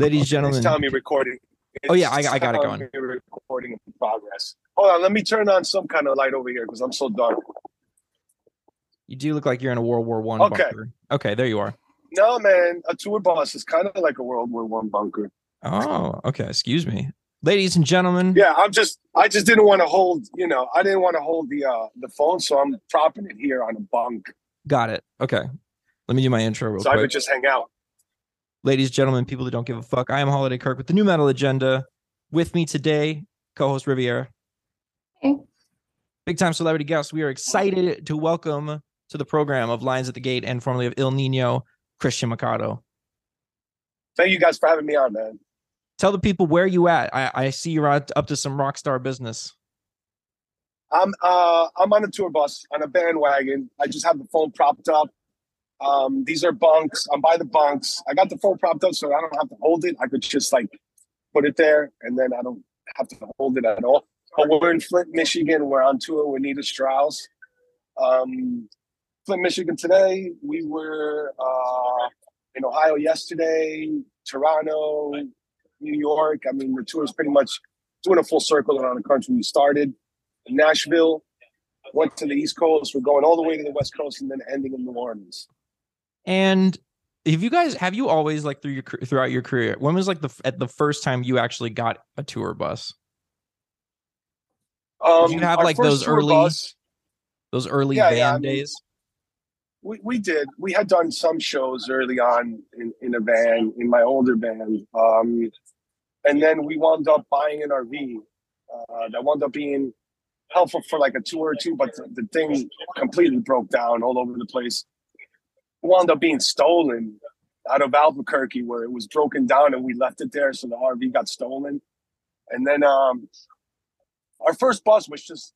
Ladies and gentlemen. It's telling me recording. Oh, yeah, I- I got it going. Recording in progress. Hold on, let me turn on some kind of light over here because I'm so dark. You do look like you're in a World War One Okay. bunker. Okay, there you are. No, man, a tour bus is kind of like a World War One bunker. Oh, okay. Excuse me. Ladies and gentlemen. Yeah, I'm just, I just didn't want to hold, you know, I didn't want to hold the uh the phone, so I'm propping it here on a bunk Got it. Okay. Let me do my intro real so I could just hang out. Ladies and gentlemen, people that don't give a fuck. I am Holiday Kirk with the Nu Metal Agenda. With me today, co-host Riviera. Hey. Big time celebrity guest. We are excited to welcome to the program of Lions at the Gate and formerly of Ill Niño, Cristian Machado. Thank you guys for having me on, man. Tell the people where you at. I, I see you're out- up to some rock star business. I'm uh I'm on a tour bus on a bandwagon. I just have the phone propped up. Um, these are bunks. I'm by the bunks. I got the phone propped up so I don't have to hold it. I could just like put it there and then I don't have to hold it at all. But we're in Flint, Michigan. We're on tour with Nita Strauss. Um, Flint, Michigan today. We were uh, in Ohio yesterday, Toronto, New York. I mean, the tour is pretty much doing a full circle around the country. We started in Nashville, went to the East Coast. We're going all the way to the West Coast and then ending in New Orleans. And have you guys have you always like through your throughout your career? When was like the at the first time you actually got a tour bus? Um, you have, like, those early- bus, Those early Yeah, van yeah, I mean, days. we, we did. We had done some shows early on in, in a van, in my older band. Um, and then we wound up buying an RV uh, that wound up being helpful for like a tour or two, but the, the thing completely broke down all over the place. Wound up being stolen out of Albuquerque where it was broken down and we left it there. So the RV got stolen. And then um, our first bus was just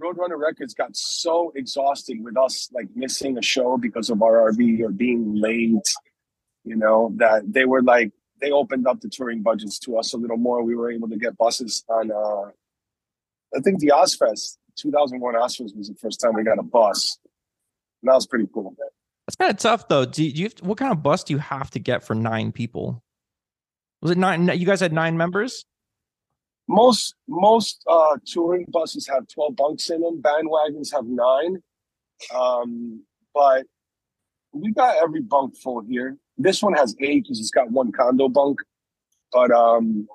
Roadrunner Records got so exhausted with us like missing a show because of our RV or being late, you know, that they were like they opened up the touring budgets to us a little more. We were able to get buses on uh I think the Ozzfest, 2001 Ozzfest was the first time we got a bus. And that was pretty cool. That's kind of tough though. Do you, do you have to- what kind of bus do you have to get for nine people? Was it nine? You guys had nine members? Most most uh touring buses have 12 bunks in them, bandwagons have nine. Um, but we got every bunk full here. This one has eight because it's got one condo bunk. But um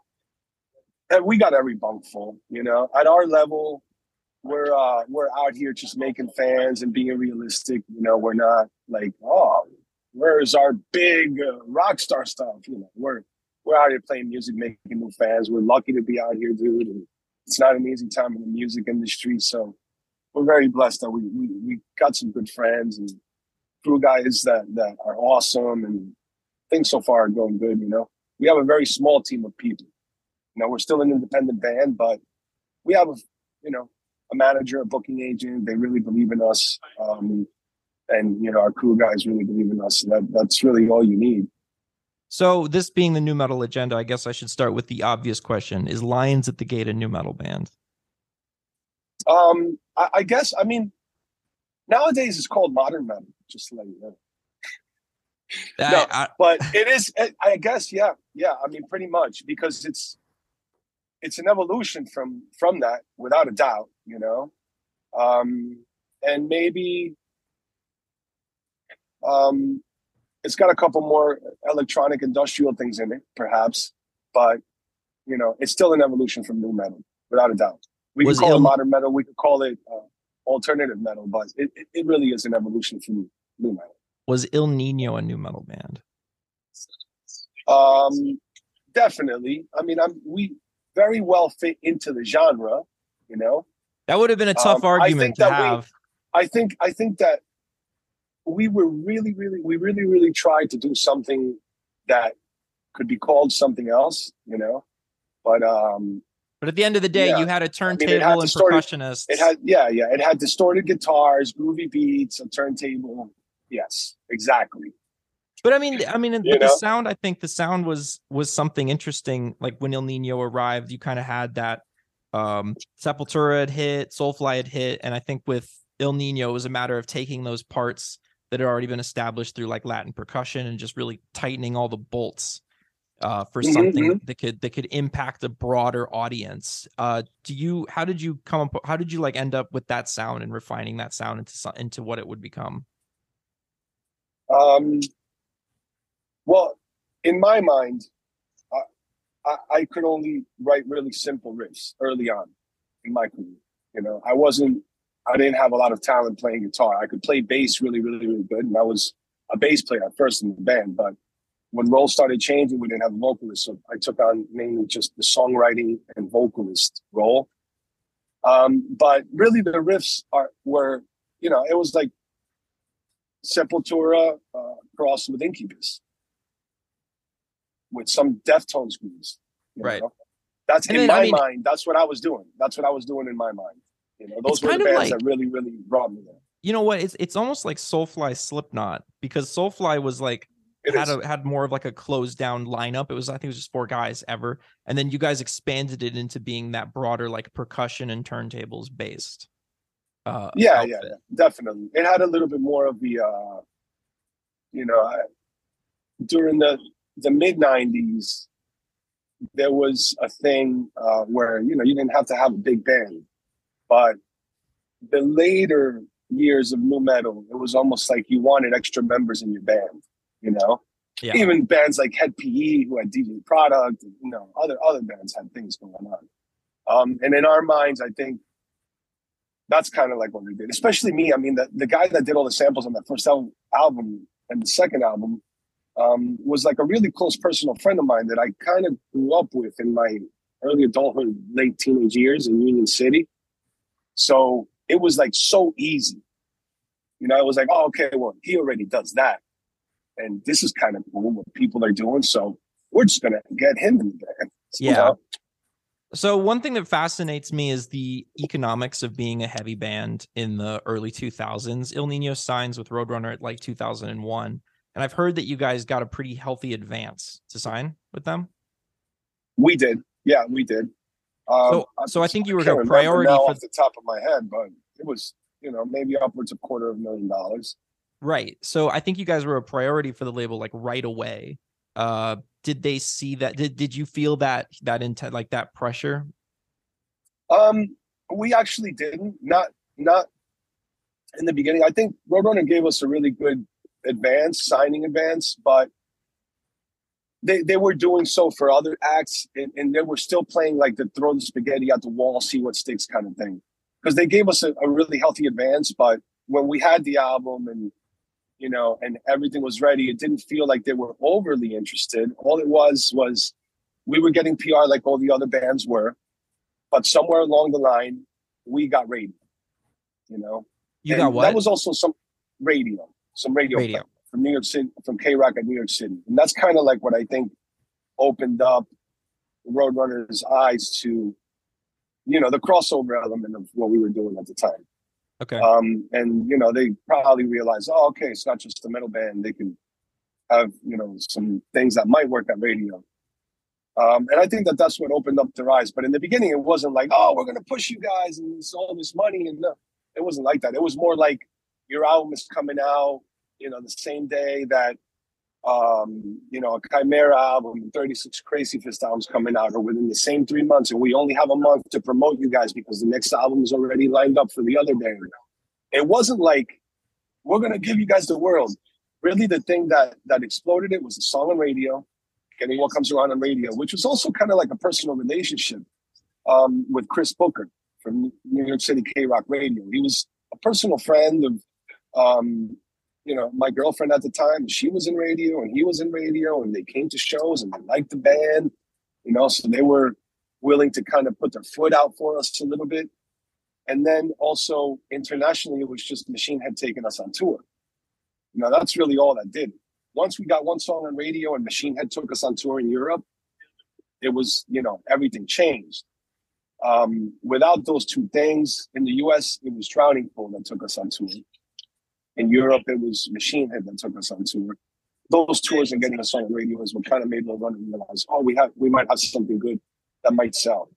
we got every bunk full, you know. At our level, we're uh we're out here just making fans and being realistic, you know, we're not like, oh, where's our big uh, rock star stuff? You know, we're we're out here playing music, making new fans. We're lucky to be out here, dude. And it's not an easy time in the music industry, so we're very blessed that we we, we got some good friends and crew guys that that are awesome, and things so far are going good. You know, we have a very small team of people. You know, we're still an independent band, but we have a you know a manager, a booking agent. They really believe in us, um, and you know our crew guys really believe in us. And that that's really all you need. So this being the nu metal agenda, I guess I should start with the obvious question: Is Lions at the Gate a nu metal band? Um, I, I guess I mean nowadays it's called modern metal. Just to let you know. No. I- but it is i guess yeah yeah i mean pretty much because it's it's an evolution from from that without a doubt you know um and maybe um it's got a couple more electronic industrial things in it perhaps but you know it's still an evolution from nu metal without a doubt we Was could call Il- it modern metal we could call it uh, alternative metal but it, it, it really is an evolution from nu metal was Ill Niño a nu metal band? Um, definitely. I mean, I'm we very well fit into the genre. You know, That would have been a tough Um, argument to that we- have. I think I think that we were really, really, we really, really tried to do something that could be called something else. You know, but um, But at the end of the day, Yeah. you had a turntable and distorted- percussionists. it had yeah, yeah, it had distorted guitars, groovy beats, a turntable. Yes, exactly. But I mean, I mean, You but the sound. I think the sound was was something interesting. Like when Ill Niño arrived, you kind of had that. Um, Sepultura had hit, Soulfly had hit, and I think with Ill Niño, it was a matter of taking those parts that had already been established through like Latin percussion and just really tightening all the bolts. uh, for Mhm, something that could that could impact a broader audience. Uh, do you? How did you come up? How did you like end up with that sound and refining that sound into into what it would become? Um, well, in my mind, I, I could only write really simple riffs early on in my career. You know, I wasn't, I didn't have a lot of talent playing guitar. I could play bass really, really, really good, and I was a bass player at first in the band. But when roles started changing, we didn't have a vocalist, so I took on mainly just the songwriting and vocalist role. Um, but really, the riffs are were, you know, it was like Sepultura uh, crossed with Incubus with some Deftones grooves. you Right. know? That's And in then, I my mean- mind. That's what I was doing. That's what I was doing in my mind. You know, those were the bands like- that really, really brought me there. You know what? It's it's almost like Soulfly Slipknot because Soulfly was like It had is. a had more of like a closed down lineup. It was I think it was just four guys ever, and then you guys expanded it into being that broader like percussion and turntables based. Uh, yeah, yeah, outfit. yeah, definitely. It had a little bit more of the, uh, you know, I, during the the mid '90s, there was a thing uh, where you know you didn't have to have a big band, but the later years of nu metal, it was almost like you wanted extra members in your band. You know, Yeah. even bands like Hed PE, who had DJ Product, and, you know, other other bands had things going on. Um, and in our minds, I think that's kind of like what we did. Especially me. I mean, the, the guy that did all the samples on that first album, album and the second album um, was like a really close personal friend of mine that I kind of grew up with in my early adulthood, late teenage years in Union City. So it was like so easy. You know, I was like, oh, okay, well, he already does that. And this is kind of cool what people are doing. So we're just going to get him in the band. you Yeah. know? So one thing that fascinates me is the economics of being a heavy band in the early 2000s. Ill Niño signs with Roadrunner at like 2001, and I've heard that you guys got a pretty healthy advance to sign with them. We did. Yeah, we did. Um, So- so I think you were a priority now for- off the top of my head, but it was, you know, maybe upwards of quarter of a million dollars. Right. So I think you guys were a priority for the label like right away. Uh did they see that did did you feel that that intent like that pressure? Um, we actually didn't. Not not in the beginning. I think Roadrunner gave us a really good advance, signing advance, but they they were doing so for other acts, and, and they were still playing like the throw the spaghetti at the wall, see what sticks kind of thing. Because they gave us a, a really healthy advance, but when we had the album and you know and everything was ready, it didn't feel like they were overly interested. All it was was we were getting PR like all the other bands were but somewhere along the line, we got radio. You know, You And got what? That was also some radio, some radio, Radio. from New York City, from K Rock at New York City, and that's kind of like what I think opened up Roadrunner's eyes to, you know, the crossover element of what we were doing at the time. okay. Um, and you know, they probably realized, oh, okay, it's not just a metal band; they can have you know some things that might work at radio. Um, and I think that that's what opened up their eyes. But in the beginning, it wasn't like, oh, we're going to push you guys and it's all this money. And no, it wasn't like that. It was more like your album is coming out, you know, the same day that, um, you know, a Chimaira album 36 Crazyfists albums coming out, or within the same three months. And we only have a month to promote you guys because the next album is already lined up for the other band. It wasn't like, we're to give you guys the world. Really, the thing that that exploded it was the song on radio getting what comes around on radio, which was also kind of like a personal relationship um, with Chris Booker from New York City K Rock Radio. He was a personal friend of, um, you know, my girlfriend at the time. She was in radio and he was in radio, and they came to shows and they liked the band, you know, so they were willing to kind of put their foot out for us a little bit. And then also internationally, it was just Machine had taken us on tour. You know, that's really all that did once we got one song on radio and Machine Head took us on tour in Europe, it was, you know, everything changed. Um, without those two things, in the US, it was Drowning Pool that took us on tour. In Europe, it was Machine Head that took us on tour. Those tours and getting us on the radio is what kind of made Roadrunner realize, oh, we have we might have something good that might sell.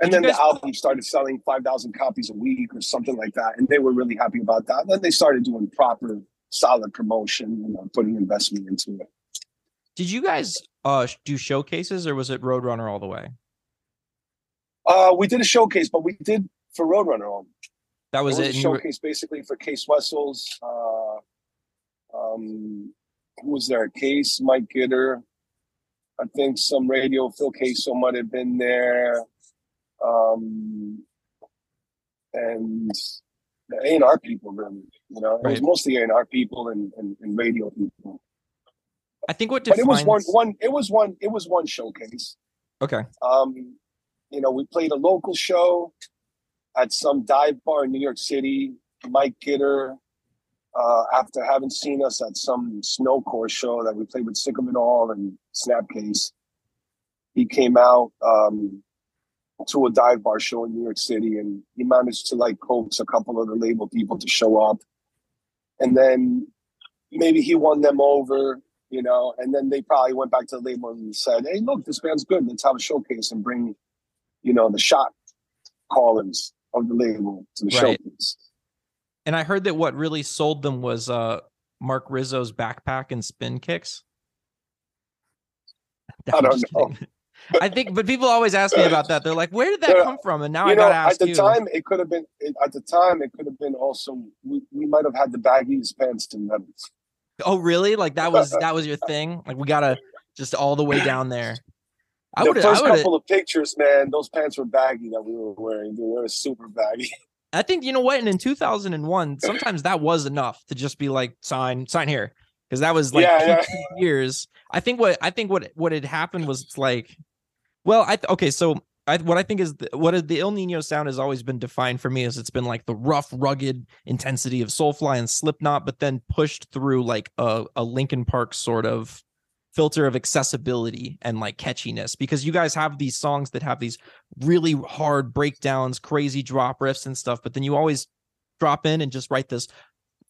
And then the album started selling 5,000 copies a week or something like that. And they were really happy about that. Then they started doing proper solid promotion and uh, putting investment into it. Did you guys uh do showcases or was it Roadrunner all the way? Uh, we did a showcase, but we did for Roadrunner. That was, it. it. A showcase were... basically for Cees Wessels. Uh, um, who was there? Cees, Mike Gitter. I think some radio. Phil Caso might have been there. Um, and the A and R people, really. You know, it was mostly A and R people and, and, and, radio people. I think what defines... but it was one one. It was one. It was one showcase. Okay. Um, you know, we played a local show at some dive bar in New York City. Mike Gitter, uh, after having seen us at some snow course show that we played with Sick of It All and Snapcase, he came out um, to a dive bar show in New York City and he managed to like coax a couple of the label people to show up. And then maybe he won them over, you know, and then they probably went back to the label and said, Hey, look, this band's good. Let's have a showcase and bring, you know, the shot callers of the label to the right. showcase. And I heard that what really sold them was uh Marc Rizzo's backpack and spin kicks. I don't know. I think, but people always ask me about that. They're like, "Where did that come from?" And now I gotta ask At the you. time, it could have been. At the time, it could have been also. We, we might have had the baggies pants and medals. Oh, really? Like that was that was your thing? Like we gotta just all the way down there. I the first couple of pictures, man, those pants were baggy that we were wearing. They were super baggy. I think you know what, and in 2001, sometimes that was enough to just be like sign sign here because that was like yeah, yeah. years. I think what I think what what had happened was like, well, I okay, so I, what I think is the, what the Ill Niño sound has always been defined for me is it's been like the rough, rugged intensity of Soulfly and Slipknot, but then pushed through like a, a Linkin Park sort of filter of accessibility and like catchiness because you guys have these songs that have these really hard breakdowns, crazy drop riffs and stuff, but then you always drop in and just write this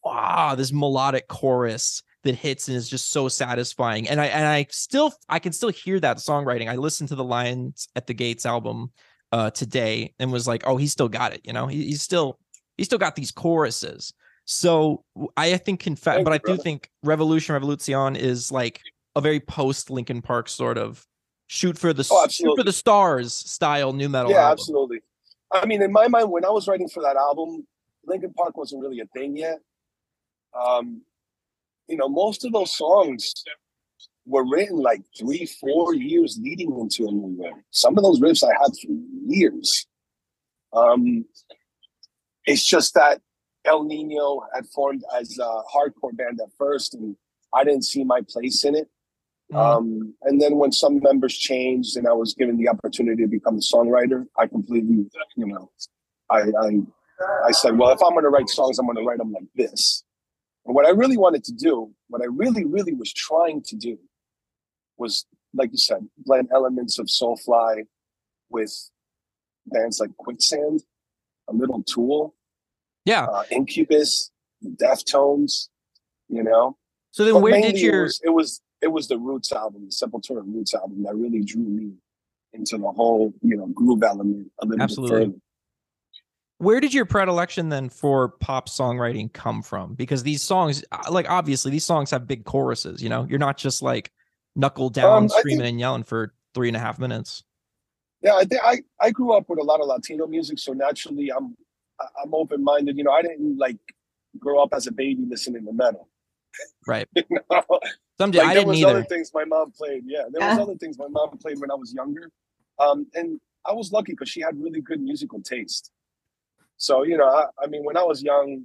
wow, this melodic chorus that hits and is just so satisfying. And I and I still I can still hear that songwriting. I listened to the Lions at the Gates album uh today and was like, oh, he still got it, you know. He, he's still he's still got these choruses. So I think confess, but I do think Revolution Revolution is like a very post Linkin Park sort of shoot for the oh, shoot for the stars style new metal. Yeah, album. absolutely. I mean, in my mind, when I was writing for that album, Linkin Park wasn't really a thing yet. Um, you know, most of those songs were written like three, four years leading into a new one. Some of those riffs I had for years. Um, it's just that Ill Niño had formed as a hardcore band at first, and I didn't see my place in it. Mm. Um, and then when some members changed and I was given the opportunity to become a songwriter, I completely, you know, I, I, I said, well, if I'm going to write songs, I'm going to write them like this. And what I really wanted to do, what I really, really was trying to do was, like you said, blend elements of Soulfly with bands like Quicksand, a little Tool, yeah, uh, Incubus, Deftones, you know. So then, but where did your it was, it was it was the Roots album, the Sepultura Roots album, that really drew me into the whole, you know, groove element a little Absolutely. bit further. Where did your predilection then for pop songwriting come from? Because these songs, uh, like obviously, these songs have big choruses. You know, you're not just like knuckle down, um, screaming think, and yelling for three and a half minutes. Yeah, I think I I grew up with a lot of Latino music, so naturally I'm I'm open minded. You know, I didn't like grow up as a baby listening to metal. Right. you know? Someday like, I didn't there was either. other things my mom played. Yeah, there was other things my mom played when I was younger, um, and I was lucky because she had really good musical taste. So you know, I, I, mean, when I was young,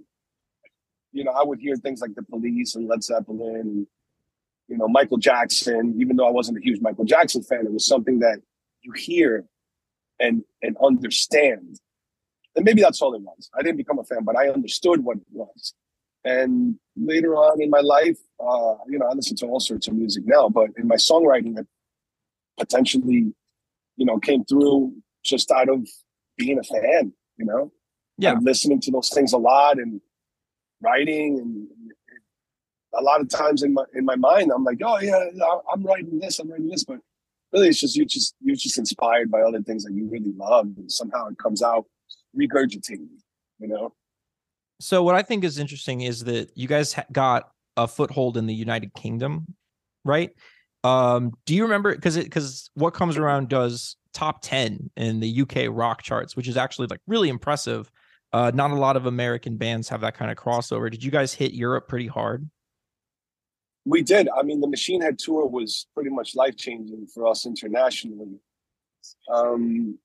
you know, I would hear things like the Police and Led Zeppelin, and, you know, Michael Jackson. Even though I wasn't a huge Michael Jackson fan, it was something that you hear and and understand. And maybe that's all it was. I didn't become a fan, but I understood what it was. And later on in my life, uh, you know, I listen to all sorts of music now, but in my songwriting, it potentially, you know, came through just out of being a fan, you know, yeah, listening to those things a lot and writing and a lot of times in my in my mind, I'm like, oh yeah, I'm writing this, I'm writing this, but really, it's just you just you're just inspired by other things that you really love, and somehow it comes out regurgitating, you know. So what I think is interesting is that you guys got a foothold in the United Kingdom, right? Um, do you remember because it because what comes around does top 10 in the UK rock charts, which is actually like really impressive. Uh, not a lot of American bands have that kind of crossover. Did you guys hit Europe pretty hard? We did. I mean, the Machine Head tour was pretty much life changing for us internationally. Um,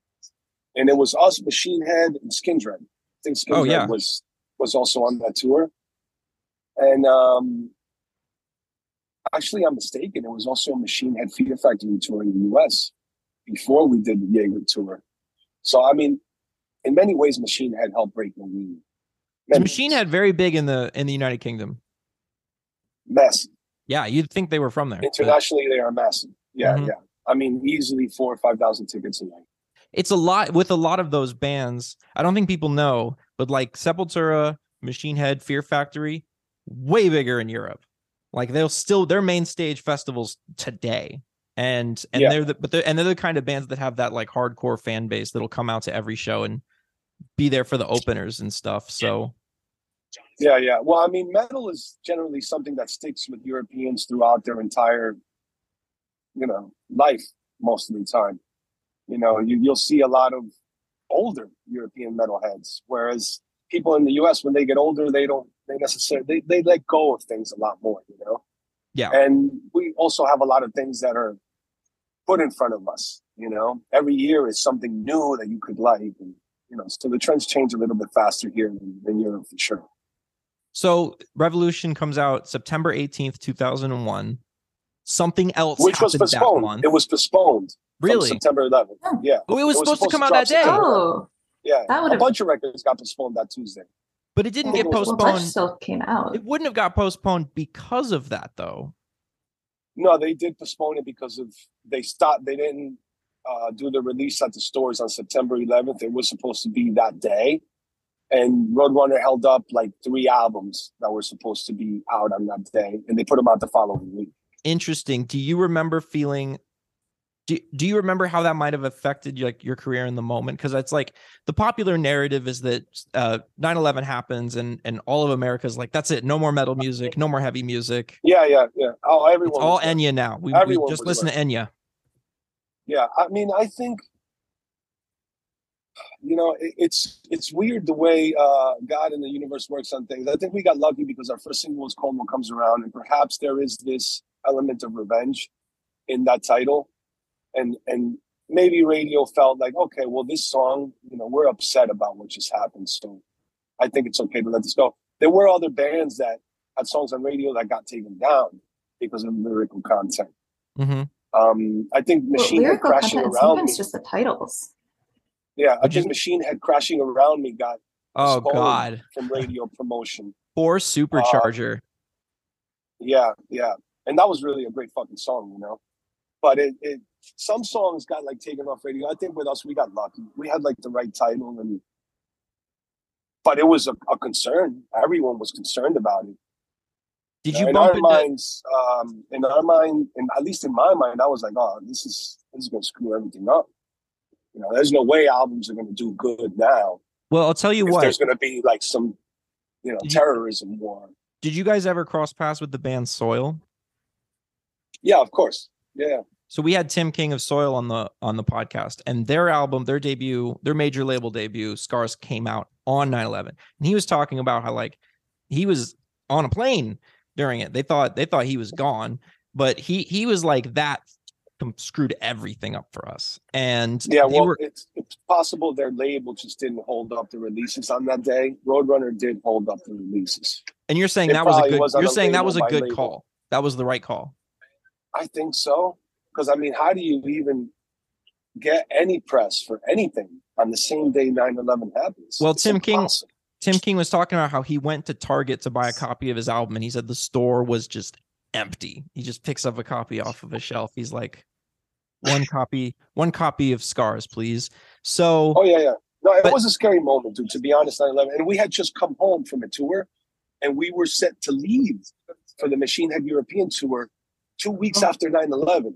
and it was us, Machine Head, and Skindred. I think Skindred Oh, yeah. was was also on that tour. And um, actually, I'm mistaken. It was also a Machine Head Fear Factory tour in the US before we did the Jaeger tour. So, I mean, in many ways, Machine Head helped break the lead. The Machine Head very big in the in the United Kingdom. massive. Yeah, you'd think they were from there. but Internationally, they are massive. Yeah, Mhm. yeah. I mean, easily four or five thousand tickets a night. It's a lot with a lot of those bands. I don't think people know, but like Sepultura, Machine Head, Fear Factory, way bigger in Europe. Like they'll still their main stage festivals today. And and Yeah. they're the but they're and they're the kind of bands that have that like hardcore fan base that'll come out to every show and be there for the openers and stuff. So Yeah, yeah. Well, I mean, metal is generally something that sticks with Europeans throughout their entire, you know, life most of the time. You know, you, you'll see a lot of older European metalheads, whereas people in the U.S. when they get older, they don't they necessarily they, they let go of things a lot more. You know. Yeah. And we also have a lot of things that are put in front of us. You know, every year is something new that you could like, and you know, so the trends change a little bit faster here than, than Europe for sure. so Revolution comes out September 18th, 2001. Something else which was postponed. It was postponed. From Really? September 11th. Oh. Yeah, Oh, it was It was supposed to come out that day, September. Oh, yeah. That a would've- bunch of records got postponed that Tuesday. but it didn't I get think it was- well, postponed. Still came out. It wouldn't have got postponed because of that, though. No, they did postpone it because of they stopped. They didn't uh, do the release at the stores on September 11th. It was supposed to be that day, and Roadrunner held up like three albums that were supposed to be out on that day, and they put them out the following week. Interesting. Do you remember feeling? Do, do you remember how that might have affected like your career in the moment? Because it's like the popular narrative is that uh, 9/11 happens and and all of America's like that's it, no more metal music, no more heavy music. Yeah, yeah, yeah. Oh, everyone. It's all there. Enya now. We, we just listen to Enya. Yeah, I mean, I think you know it, it's it's weird the way uh, God and the universe works on things. I think we got lucky because our first single was "Cold What Comes Around," and perhaps there is this element of revenge in that title, and and maybe radio felt like, okay, well, this song, you know, we're upset about what just happened, so I think it's okay to let this go. There were other bands that had songs on radio that got taken down because of lyrical content. hmm Um, I think Well, Machine Head lyrical crashing content, around sometimes me. just the titles. Yeah, I Which think Machine Head crashing around me got Oh God, from radio promotion. poor supercharger. Yeah, yeah, and that was really a great fucking song, you know. But it, it some songs got like taken off radio. I think with us, we got lucky. We had like the right title, and but it was a, a concern. Everyone was concerned about it. Did you in bump our minds, um, in our mind, and at least in my mind, I was like, oh, this is this is gonna screw everything up. You know, there's no way albums are gonna do good now. Well, I'll tell you what. there's going to be like some, you know, Did you- terrorism war. Did you guys ever cross paths with the band Soil? Yeah, of course. Yeah, So we had Tim King of Soil on the on the podcast, and their album, their debut, their major label debut, Scars, came out on 9-11. And he was talking about how like he was on a plane during it. They thought they thought he was gone, but he he was like that screwed everything up for us. And yeah. Well, were it's it's possible their label just didn't hold up the releases on that day. Roadrunner did hold up the releases. and you're saying it that was a good was you're saying that was a good label. call. That was the right call. I think so. Because I mean, how do you even get any press for anything on the same day 9-11 happens? Well, It's Tim King- Tim King was talking about how he went to Target to buy a copy of his album and he said the store was just empty. He just picks up a copy off of a shelf. He's like, one copy, one copy of Scars, please. So Oh yeah, yeah. No, it But- was a scary moment, dude. To be honest, 9/11, and we had just come home from a tour, and we were set to leave for the Machine Head European tour two weeks Oh. after 9/11,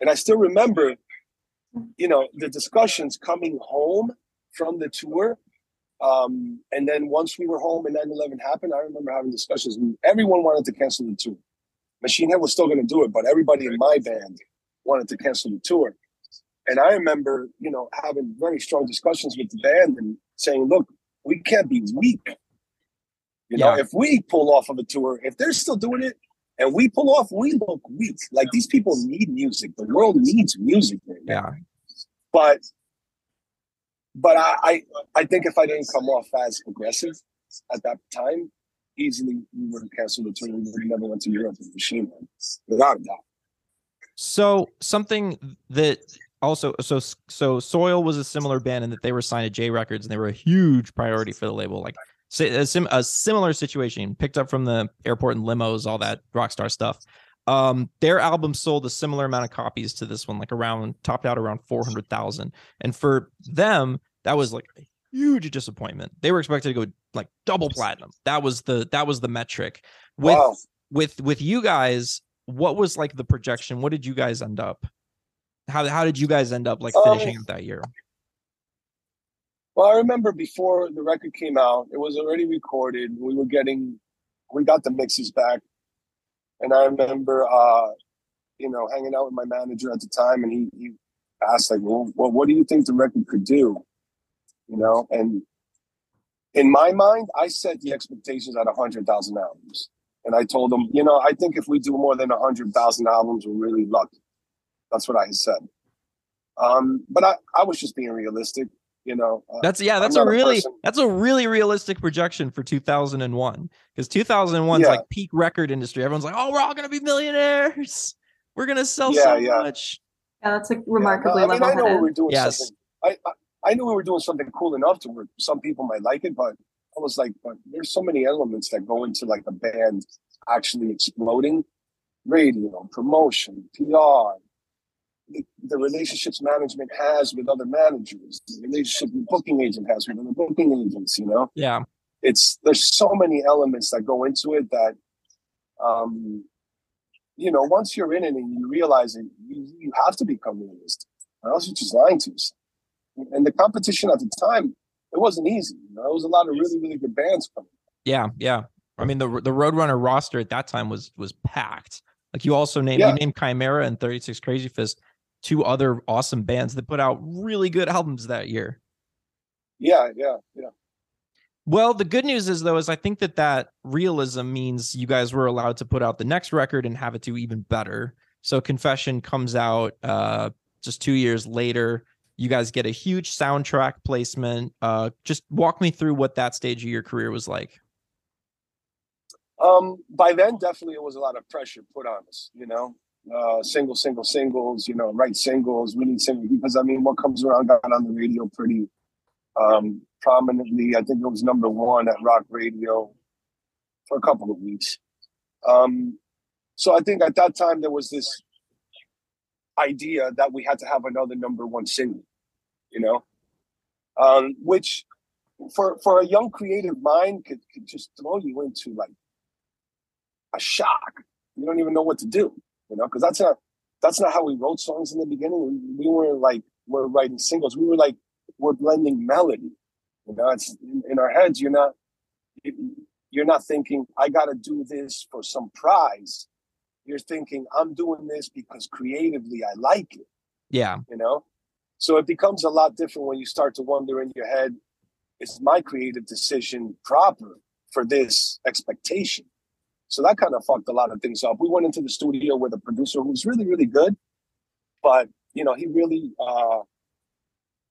and I still remember, you know, the discussions coming home from the tour. Um, and then once we were home and 9/11 happened, I remember having discussions. Everyone wanted to cancel the tour. Machine Head was still going to do it, but everybody in my band wanted to cancel the tour. And I remember, you know, having very strong discussions with the band and saying, look, we can't be weak. You know, Yeah. if we pull off of a tour, if they're still doing it and we pull off, we look weak. Like these people need music. The world needs music right now. Yeah. But but I, I I think if I didn't come off as aggressive at that time, easily we would have canceled the tour. We would have never went to Europe with Machine Head, without a doubt. So something that also so so Soil was a similar band in that they were signed to J Records and they were a huge priority for the label. Like a, sim, a similar situation, picked up from the airport and limos, all that rockstar stuff. Um, their album sold a similar amount of copies to this one, like around topped out around four hundred thousand. And for them, that was like a huge disappointment. They were expected to go like double platinum. That was the that was the metric. With wow. with with you guys what was like the projection what did you guys end up how how did you guys end up like finishing Um, up that year Well, I remember before the record came out, it was already recorded. We were getting, we got the mixes back, and I remember, uh, you know, hanging out with my manager at the time, and he, he asked like, "Well, well, what do you think the record could do?" You know, and in my mind, I set the expectations at hundred thousand albums, and I told him, you know, I think if we do more than hundred thousand albums, we're really lucky. That's what I said. Um, but I, I was just being realistic, you know. uh, that's yeah that's a not a really person- that's a really realistic projection for 2001 because 2001 is Yeah. like peak record industry everyone's like oh we're all gonna be millionaires we're gonna sell Yeah, so yeah. much Yeah, that's a Yeah, remarkably no, I mean, I know we were doing Yes. something. I, I I knew we were doing something cool enough to where some people might like it, but I was like, but there's so many elements that go into like a band actually exploding: radio, promotion, PR, the, the relationships management has with other managers, the relationship the booking agent has with other booking agents. You know, yeah. It's there's so many elements that go into it that um you know once you're in it and you realize it you, you have to become realistic or else you're just lying to yourself. And the competition at the time it wasn't easy you know? There was a lot of really really good bands coming. Yeah yeah. I mean the the roadrunner roster at that time was was packed. Like you also named Yeah. you named Chimaira and 36 Crazyfists two other awesome bands that put out really good albums that year yeah yeah yeah Well, the good news is though is I think that that realism means you guys were allowed to put out the next record and have it do even better. So Confession comes out uh just 2 years later. You guys get a huge soundtrack placement. Uh just walk me through what that stage of your career was like. um by then definitely it was a lot of pressure put on us you know uh single single singles you know write singles we need singles because i mean what comes around got on the radio pretty um prominently. I think it was number one at rock radio for a couple of weeks. Um so i think at that time there was this idea that we had to have another number one single you know? Um which for for a young creative mind could, could just throw you into like a shock. You don't even know what to do, you know, because that's not that's not how we wrote songs in the beginning. We, we weren't like we're writing singles. We were like we're blending melody. You know, it's in, in our heads. You're not you- you're not thinking I got to do this for some prize. You're thinking I'm doing this because creatively I like it. Yeah. You know, so it becomes a lot different when you start to wonder in your head, is my creative decision proper for this expectation? So that kind of fucked a lot of things up. We went into the studio with a producer who was really, really good, but you know, he really uh,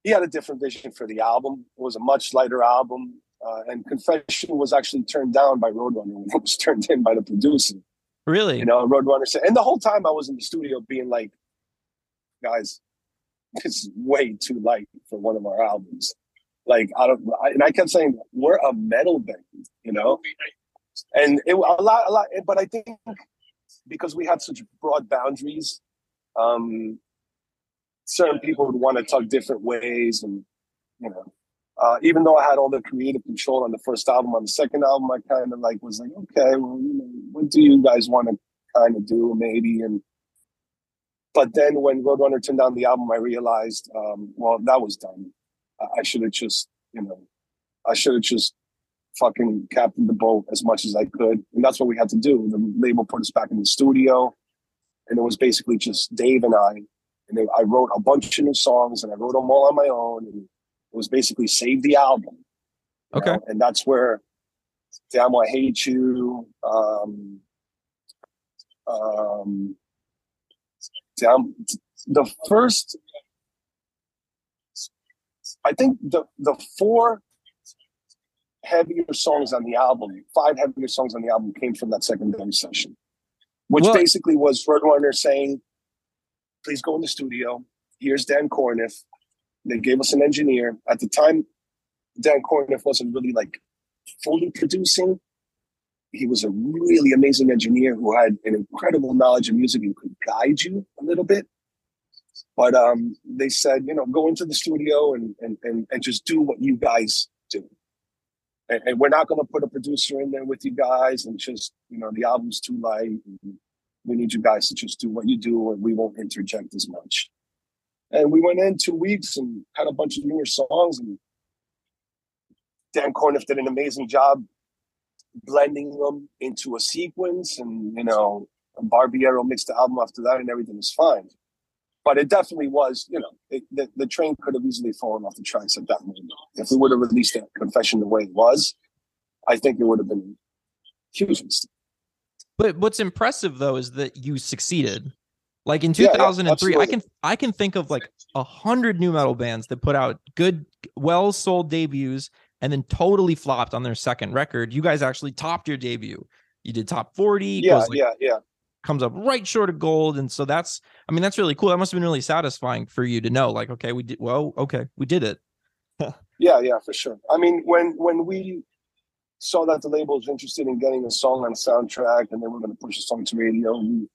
he had a different vision for the album. It was a much lighter album, uh, and Confession was actually turned down by Roadrunner when it was turned in by the producer. Really? You know, Roadrunner said, and the whole time I was in the studio being like, guys, this is way too light for one of our albums. Like, I don't, I, and I kept saying, we're a metal band, you know? And it a lot, a lot, but I think because we had such broad boundaries, um, certain people would want to talk different ways. And, you know, uh, even though I had all the creative control on the first album, on the second album, I kind of like was like, okay, well, you know, what do you guys want to kind of do, maybe? And but then when Roadrunner turned down the album, I realized, um, well, that was done. I, I should have just, you know, I should have just fucking captain the boat as much as I could, and that's what we had to do. The label put us back in the studio, and it was basically just Dave and I. And I wrote a bunch of new songs, and I wrote them all on my own. And it was basically save the album. Okay. Know? And that's where Damn I Hate You, um, um, Damn, the first, I think the the four heavier songs on the album, five heavier songs on the album came from that secondary session, which well, basically was Roadrunner saying, please go in the studio. Here's Dan Korneff. They gave us an engineer. At the time, Dan Korneff wasn't really like fully producing. He was a really amazing engineer who had an incredible knowledge of music and could guide you a little bit. But um, they said, you know, go into the studio and and and, and just do what you guys. And, and we're not going to put a producer in there with you guys and just, you know, the album's too light. we need you guys to just do what you do and we won't interject as much. And we went in two weeks and had a bunch of newer songs. And Dan Korneff did an amazing job blending them into a sequence. And, you know, Barbiero mixed the album after that and everything was fine. But it definitely was, you know, it, the, the train could have easily fallen off the tracks at that moment. If we would have released that confession the way it was, I think it would have been huge. But what's impressive though is that you succeeded. Like in 2003, yeah, yeah, I can I can think of like a hundred nu metal bands that put out good, well sold debuts and then totally flopped on their second record. You guys actually topped your debut. You did top 40. Yeah, like, yeah, yeah. Comes up right short of gold, and so that's I mean that's really cool. That must have been really satisfying for you to know, like, okay, we did well. Okay, we did it. yeah, yeah, for sure. I mean, when when we saw that the label was interested in getting a song on a soundtrack, and they were going to push the song to radio, we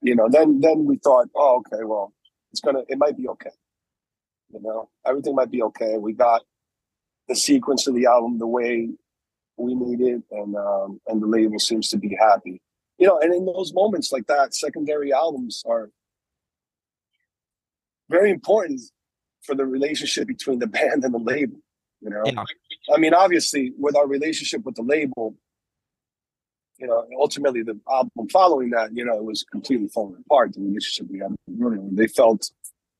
you know, then then we thought, oh, okay, well, it's gonna, it might be okay. You know, everything might be okay. We got the sequence of the album the way we need it, and um, and the label seems to be happy. You know, and in those moments like that, secondary albums are very important for the relationship between the band and the label. You know, yeah. I mean, obviously, with our relationship with the label, you know, ultimately the album following that, you know, it was completely falling apart. The relationship we had with they felt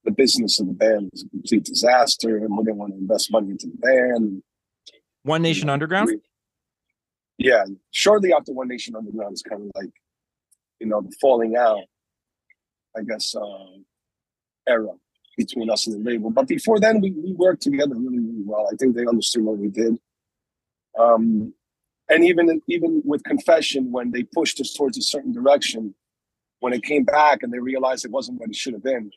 the business of the band was a complete disaster, and we didn't want to invest money into the band. One Nation you know, Underground. We, yeah, shortly after One Nation Underground is kind of like, you know, the falling out, I guess, uh, era between us and the label. But before then, we, we worked together really, really well. I think they understood what we did. Um, and even even with confession when they pushed us towards a certain direction when it came back and they realized it wasn't what it should have been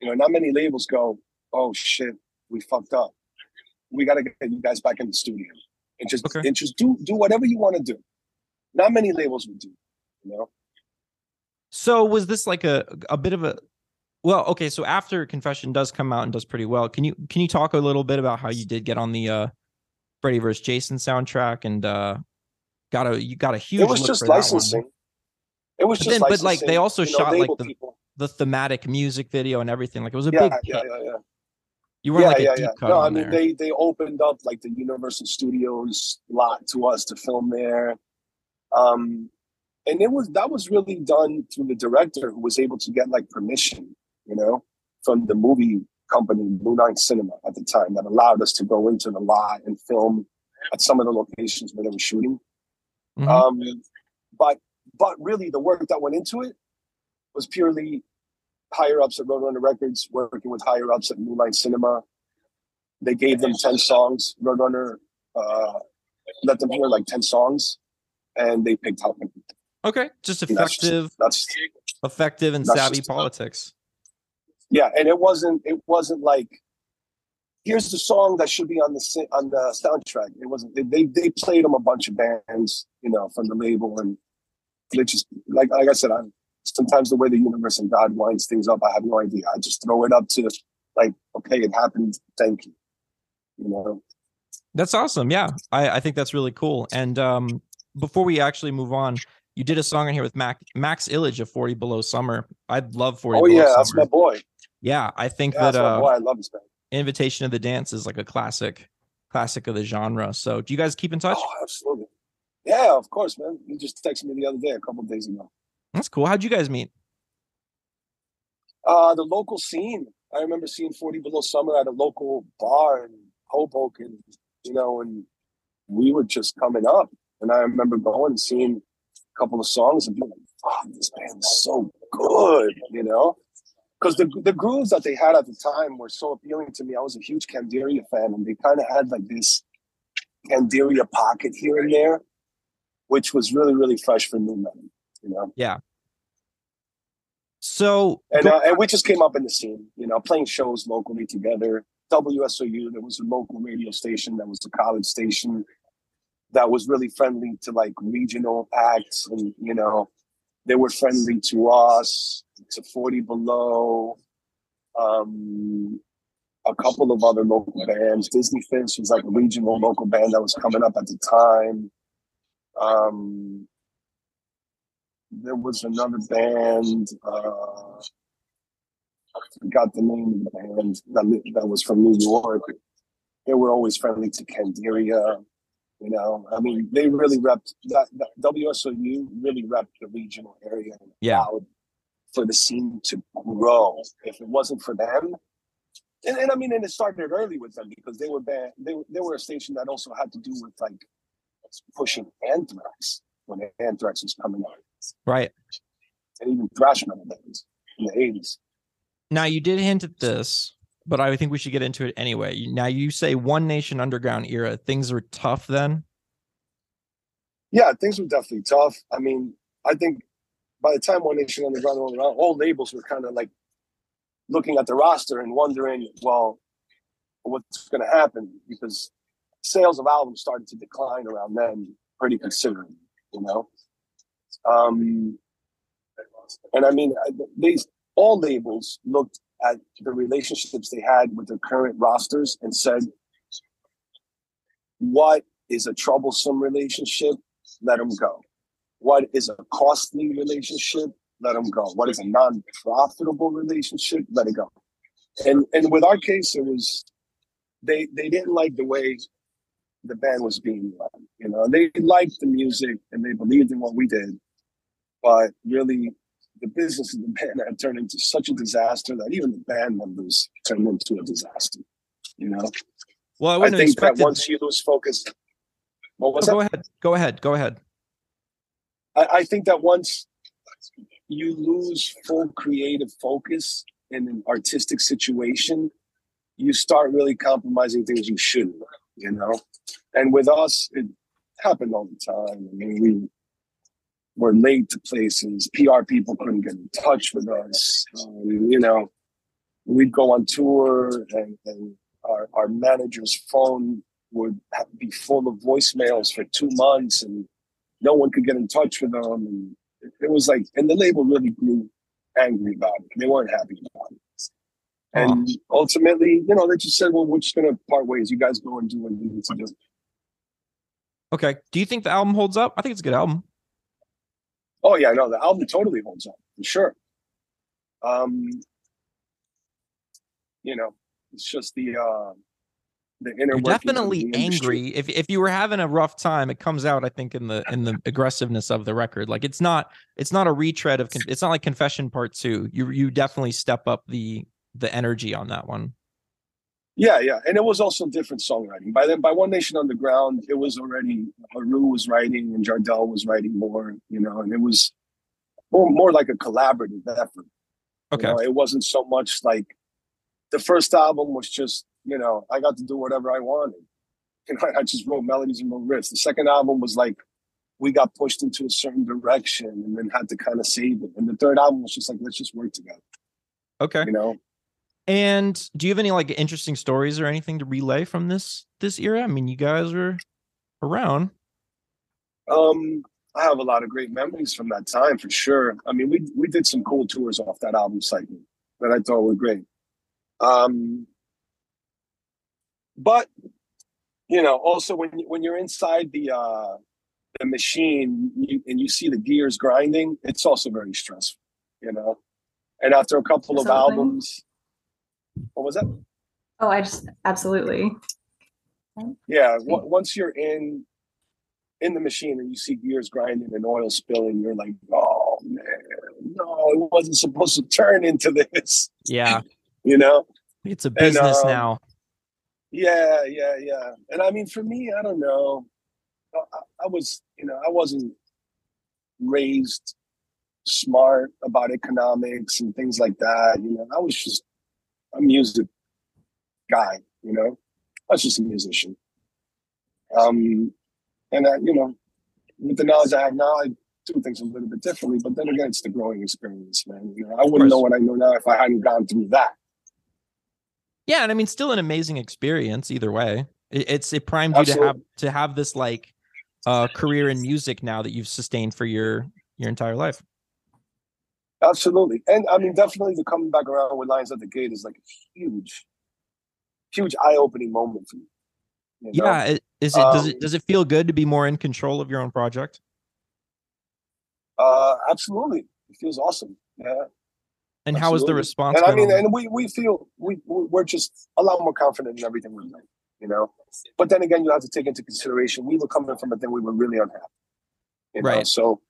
you know not many labels go oh shit we fucked up we got to get you guys back in the studio and just okay. and just do do whatever you want to do not many labels would do you know so was this like a a bit of a well okay so after confession does come out and does pretty well can you can you talk a little bit about how you did get on the uh Freddy vs. Jason soundtrack and uh got a you got a huge. It was just licensing. It was but just, then, but like they also shot know, like the, people. the thematic music video and everything. Like it was a yeah, big. Yeah, yeah, yeah. You were yeah, like yeah, yeah. No, I mean there. they they opened up like the Universal Studios lot to us to film there, um, and it was that was really done through the director who was able to get like permission, you know, from the movie company, New Line Cinema, at the time, that allowed us to go into the lot and film at some of the locations where they were shooting. Mm-hmm. Um, but but really, the work that went into it was purely higher ups at Roadrunner Records, working with higher ups at Line Cinema. They gave them ten songs. Roadrunner uh, let them hear like ten songs, and they picked out. Okay, just effective. That's, just, that's effective and savvy politics yeah and it wasn't it wasn't like here's the song that should be on the on the soundtrack it wasn't they they played them a bunch of bands you know from the label and it just like like i said i sometimes the way the universe and god winds things up i have no idea i just throw it up to like okay it happened thank you you know that's awesome yeah i i think that's really cool and um before we actually move on you did a song in here with Mac, Max Illidge of 40 Below Summer. I'd love 40 Oh, yeah, that's my boy. Yeah, I think yeah, that uh. I love this band. Invitation to the Dance is like a classic, classic of the genre. So do you guys keep in touch? Oh, absolutely. Yeah, of course, man. You just texted me the other day, a couple days ago. That's cool. How'd you guys meet? Uh, the local scene. I remember seeing 40 Below Summer at a local bar in Hoboken, you know, and we were just coming up. And I remember going and seeing a couple of songs and being like, wow, this band is so good, you know? Because the, the grooves that they had at the time were so appealing to me. I was a huge Candiria fan, and they kind of had like this Candiria pocket here and there, which was really, really fresh for nu metal, you know? Yeah. So and uh, and we just came up in the scene, you know, playing shows locally together. WSOU, there was a local radio station that was a college station that was really friendly to like regional acts, and you know, they were friendly to us, to Forty Below, um, a couple of other local bands. Disney Fish was like a regional local band that was coming up at the time. Um, there was another band. Uh, I forgot the name of the band that, that was from New York. They were always friendly to Candiria. You know, I mean, they really repped that, that WSOU really repped the regional area. Yeah. For the scene to grow. If it wasn't for them, and, and I mean, and it started early with them because they were bad. They they were a station that also had to do with like pushing Anthrax when Anthrax was coming out. Right. And even thrash metal bands in the 80s. Now you did hint at this, but I think we should get into it anyway. Now you say One Nation Underground era, things were tough then. Yeah, things were definitely tough. I mean, I think by the time One Nation Underground rolled around, all labels were kind of like looking at the roster and wondering, well, what's going to happen because sales of albums started to decline around then pretty considerably, you know. Um, and I mean, these all labels looked at the relationships they had with their current rosters and said, "What is a troublesome relationship? Let them go. What is a costly relationship? Let them go. What is a non-profitable relationship? Let it go." And and with our case, it was they they didn't like the way the band was being run. You know, they liked the music and they believed in what we did, but really, the business of the band had turned into such a disaster that even the band members turned into a disaster. You know. Well, I, wouldn't I think that once you lose focus, Go ahead. Go ahead. Go ahead. I, I think that once you lose full creative focus in an artistic situation, you start really compromising things you shouldn't. You know, and with us, it happened all the time. I mean, we were late to places. PR people couldn't get in touch with us. Um, you know, we'd go on tour and, and our, our manager's phone would have, be full of voicemails for two months and no one could get in touch with them. And it, it was like, and the label really grew angry about it. They weren't happy about it. And oh. ultimately, you know, they just said, well, we're just going to part ways. You guys go and do what you need to do. Okay. Do you think the album holds up? I think it's a good album. Oh yeah, no, the album totally holds up for sure. Um, you know, it's just the uh the inner. You're definitely angry. If if you were having a rough time, it comes out. I think in the in the aggressiveness of the record. Like it's not it's not a retread of. It's not like Confession Part Two. You you definitely step up the the energy on that one. Yeah, yeah, and it was also different songwriting. By then, by One Nation Underground, it was already Ahrue was writing and Jardel was writing more, you know, and it was more more like a collaborative effort. Okay, you know, it wasn't so much like the first album was just you know I got to do whatever I wanted. You know, I just wrote melodies and wrote riffs. The second album was like we got pushed into a certain direction and then had to kind of save it. And the third album was just like let's just work together. Okay, you know. And do you have any like interesting stories or anything to relay from this this era? I mean, you guys were around. Um, I have a lot of great memories from that time for sure. I mean, we we did some cool tours off that album cycle that I thought were great. Um, but you know, also when when you're inside the uh, the machine you, and you see the gears grinding, it's also very stressful. You know, and after a couple of albums what was that? Oh, I just absolutely. Yeah, w- once you're in in the machine and you see gears grinding and oil spilling, you're like, oh man, no, it wasn't supposed to turn into this. Yeah, You know? it's a business um, now. Yeah, yeah, yeah. And I mean, for me, I don't know. I, I- I was, you know, I wasn't raised smart about economics and things like that. You know, I was just a music guy. You know, I was just a musician. Um, and I, you know, with the knowledge I have now, I do things a little bit differently. But then again, it's the growing experience, man. You know, I wouldn't know what I know now if I hadn't gone through that. Yeah, and I mean, still an amazing experience either way. It, it's it primed you to have to have this like uh career in music now that you've sustained for your your entire life. Absolutely. And I mean, definitely the coming back around with Lions at the Gate is like a huge, huge eye opening moment for me. you know? Yeah, Is it does it Um, does it feel good to be more in control of your own project? Uh, absolutely. It feels awesome. Yeah. And how has the response And I mean, and we, we feel we, we- we're just a lot more confident in everything we're doing, you know? But then again, you have to take into consideration, we were coming from a thing we were really unhappy. You know? Right. So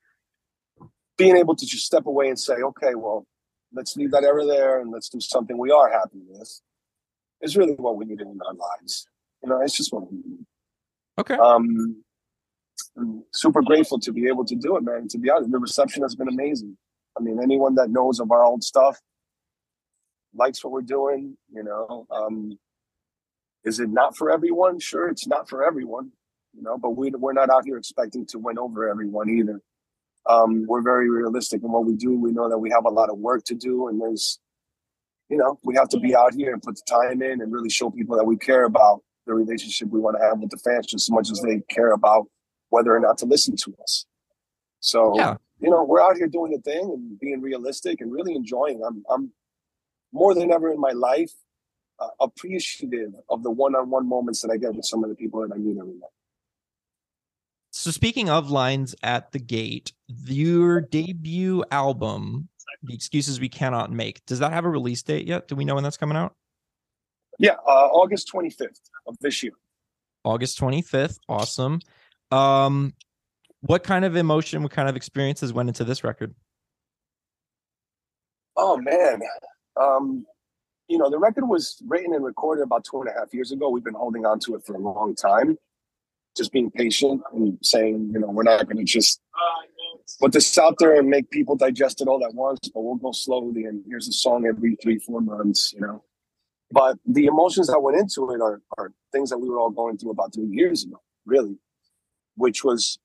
being able to just step away and say, okay, well, let's leave that error there and let's do something we are happy with is really what we need in our lives. You know, it's just what we need. Okay. Um, I'm super grateful to be able to do it, man. To be honest, the reception has been amazing. I mean, anyone that knows of our old stuff likes what we're doing. You know, um, is it not for everyone? Sure, it's not for everyone. You know, but we we're not out here expecting to win over everyone either. Um, we're very realistic in what we do. We know that we have a lot of work to do, and there's, you know, we have to be out here and put the time in and really show people that we care about the relationship we want to have with the fans just as much as they care about whether or not to listen to us. So Yeah. you know, we're out here doing the thing and being realistic and really enjoying. I'm I'm more than ever in my life uh, appreciative of the one-on-one moments that I get with some of the people that I meet every day. So speaking of Lions at the Gate, your debut album, The Excuses We Cannot Make, does that have a release date yet? Do we know when that's coming out? Yeah, uh, August 25th of this year. August 25th. Awesome. Um what kind of emotion, what kind of experiences went into this record? Oh man, um, you know the record was written and recorded about two and a half years ago. We've been holding on to it for a long time, just being patient and saying, you know, we're not going to just put this out there and make people digest it all at once, but we'll go slowly. And here's a song every three, four months, you know. But the emotions that went into it are, are things that we were all going through about three years ago, really, which was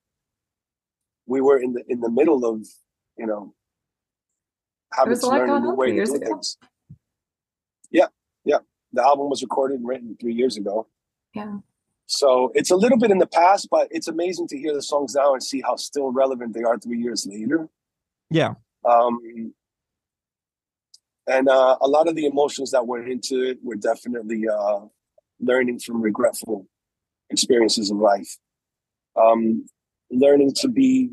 we were in the in the middle of, you know, having to learn a new way to do ago. things. Yeah, yeah. The album was recorded and written three years ago. Yeah. So it's a little bit in the past, but it's amazing to hear the songs now and see how still relevant they are three years later. Yeah. Um, and uh, a lot of the emotions that went into it were definitely uh, learning from regretful experiences in life, um, learning to be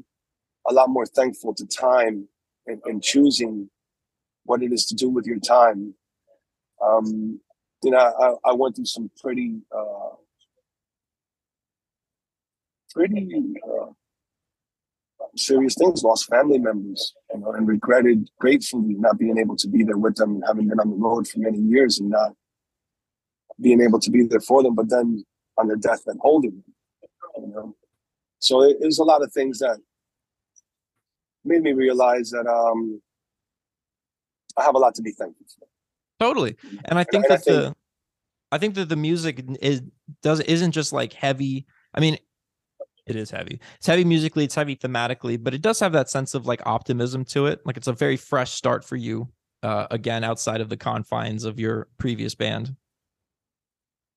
a lot more thankful to time and, and choosing what it is to do with your time. Um, you know, I, I went through some pretty, uh, pretty uh, serious things. Lost family members, you know, and regretted gratefully not being able to be there with them, and having been on the road for many years and not being able to be there for them. But then on their deathbed, holding them, you know. So it, there's a lot of things that made me realize that um, I have a lot to be thankful for. Totally. And I think and I that think- the I think that the music is does isn't just like heavy. I mean, it is heavy. It's heavy musically, it's heavy thematically, but it does have that sense of like optimism to it. Like it's a very fresh start for you. Uh, again, outside of the confines of your previous band.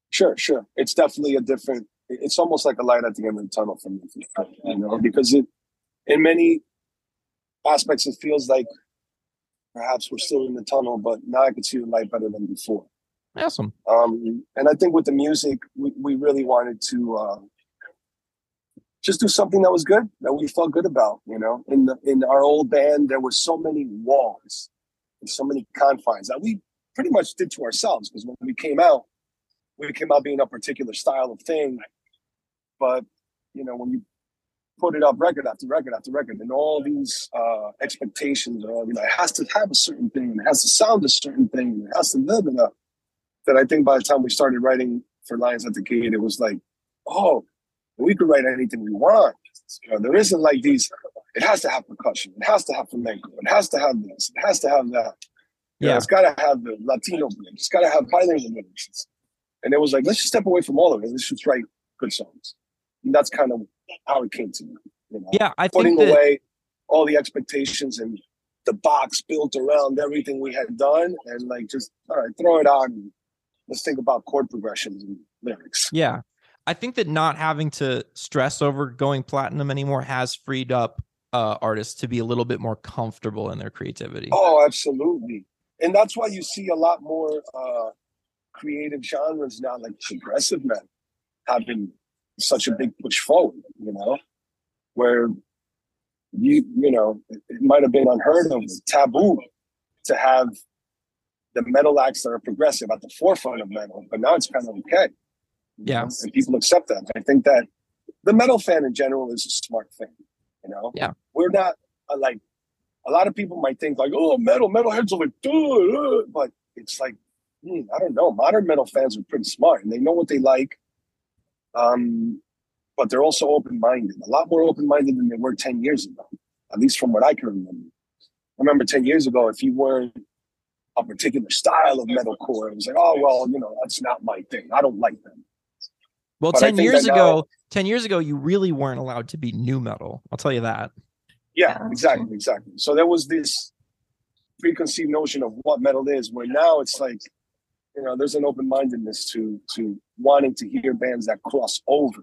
Sure, sure. It's definitely a different. It's almost like a light at the end of the tunnel for me, you know, because it, in many aspects, it feels like perhaps we're still in the tunnel, but now I can see the light better than before. Awesome. Um, and I think with the music, we, we really wanted to uh, just do something that was good, that we felt good about. You know, in the in our old band, there were so many walls and so many confines that we pretty much did to ourselves because when we came out, we came out being a particular style of thing. But you know, when you put it up record after record after record, and all these uh, expectations are, you know, it has to have a certain thing, it has to sound a certain thing, it has to live in a. That I think by the time we started writing for Lions at the Gate, it was like, oh, we could write anything we want. You know, there isn't like these. It has to have percussion. It has to have flamenco. It has to have this. It has to have that. Yeah. it's got to have the Latino bridge. It's got to have bilingual lyrics. And it was like, let's just step away from all of it. Let's just write good songs. And that's kind of how it came to me. You know? Yeah, I Putting that away all the expectations and the box built around everything we had done, and like just all right, throw it on. Let's think about chord progressions and lyrics. Yeah. I think that not having to stress over going platinum anymore has freed up uh, artists to be a little bit more comfortable in their creativity. Oh, absolutely. And that's why you see a lot more uh creative genres now, like progressive metal, having such a big push forward, you know, where you you know, it might have been unheard of, taboo to have the metal acts that are progressive at the forefront of metal, but now it's kind of okay. Yeah. know, And people accept that. I think that the metal fan in general is a smart thing, you know? Yeah. We're not uh, like a lot of people might think like, oh, metal, metalheads are like, "Duh, uh," but it's like, hmm, I don't know. Modern metal fans are pretty smart and they know what they like. Um, but they're also open-minded, a lot more open-minded than they were 10 years ago, at least from what I can remember. I remember 10 years ago, if you weren't a particular style of metalcore, it was like, oh, well, you know, that's not my thing. I don't like them. Well, but 10 years that ago, 10 years ago, you really weren't allowed to be nu metal. I'll tell you that. Yeah, Yeah, exactly, exactly. So there was this preconceived notion of what metal is, where now it's like, you know, there's an open mindedness to to wanting to hear bands that cross over,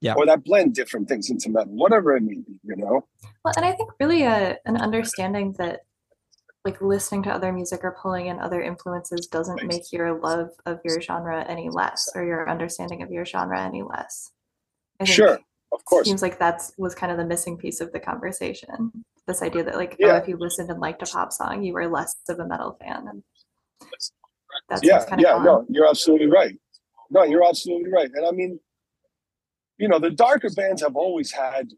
Yeah. or that blend different things into metal, whatever it may be. You know, Well, and I think really a, an understanding that like listening to other music or pulling in other influences doesn't make your love of your genre any less or your understanding of your genre any less. Sure, of course, Seems like that's was kind of the missing piece of the conversation. This idea that like, oh, Yeah. oh, if you listened and liked a pop song, you were less of a metal fan. And that's yeah, kind of yeah, no, you're absolutely right. No, you're absolutely right. And I mean, you know, the darker bands have always had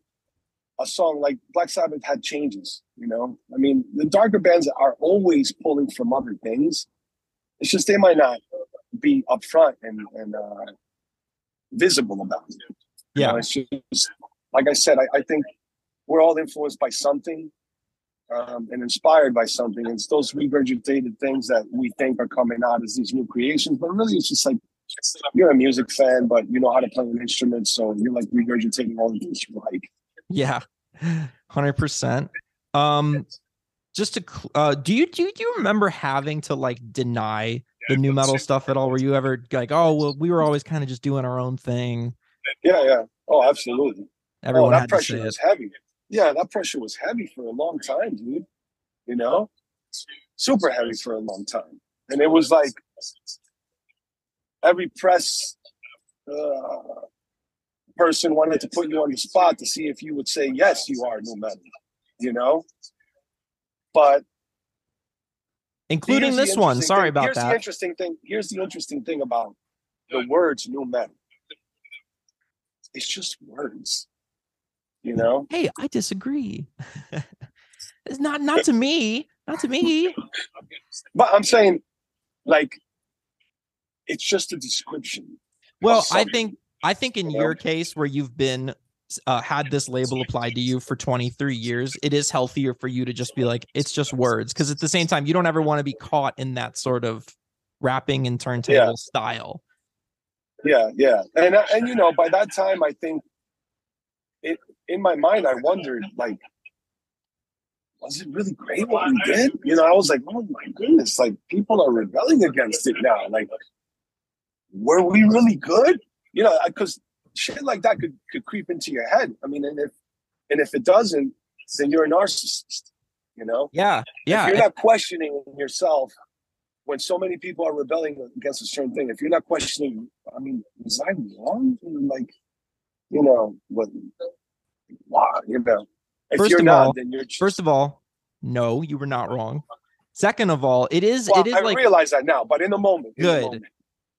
a song like Black Sabbath had changes, you know. I mean, the darker bands are always pulling from other things. It's just they might not be upfront and, and uh, visible about it. You Yeah. know, it's just like I said, I, I think we're all influenced by something um, and inspired by something. It's those regurgitated things that we think are coming out as these new creations, but really it's just like you're a music fan, but you know how to play an instrument, so you're like regurgitating all the things you like. Yeah. 100%. Um, just to, uh, do you, do you, do you remember having to like deny the nu metal stuff at all? Were you ever like, oh, well, we were always kind of just doing our own thing? Yeah, yeah. Oh, absolutely. Everyone oh, that had to say pressure it. was heavy. Yeah, that pressure was heavy for a long time, dude. You know, super heavy for a long time, and it was like every press uh, person wanted to put you on the spot to see if you would say yes, you are nu metal. You know, but Including this one. Sorry thing- about here's The that. interesting thing. Here's the interesting thing about the words nu metal. It's just words. You know. Hey, I disagree. it's not, not to me, not to me. But I'm saying, like, it's just a description. Well, I think I think in you your case where you've been uh, had this label applied to you for 23 years, it is healthier for you to just be like it's just words because at the same time you don't ever want to be caught in that sort of rapping and turntable style. Yeah, yeah, and uh, and you know, by that time, I think it in my mind, I wondered, like, was it really great what we did? You know, I was like, oh my goodness, like people are rebelling against it now. Like, were we really good? You know, because shit like that could could creep into your head. I mean, and if and if it doesn't, then you're a narcissist. You know. Yeah, Yeah. If you're not questioning yourself when so many people are rebelling against a certain thing, if you're not questioning, I mean, was I wrong? Like, you know, what, wow, you know, if First you're of not, all- then you're just, First of all, no, you were not wrong. Second of all, it is well, it is I like realize that now, but in the moment, in the Good. moment,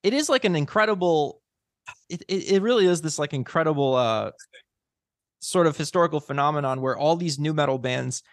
it is like an incredible it, it, it really is this like incredible uh sort of historical phenomenon where all these nu metal bands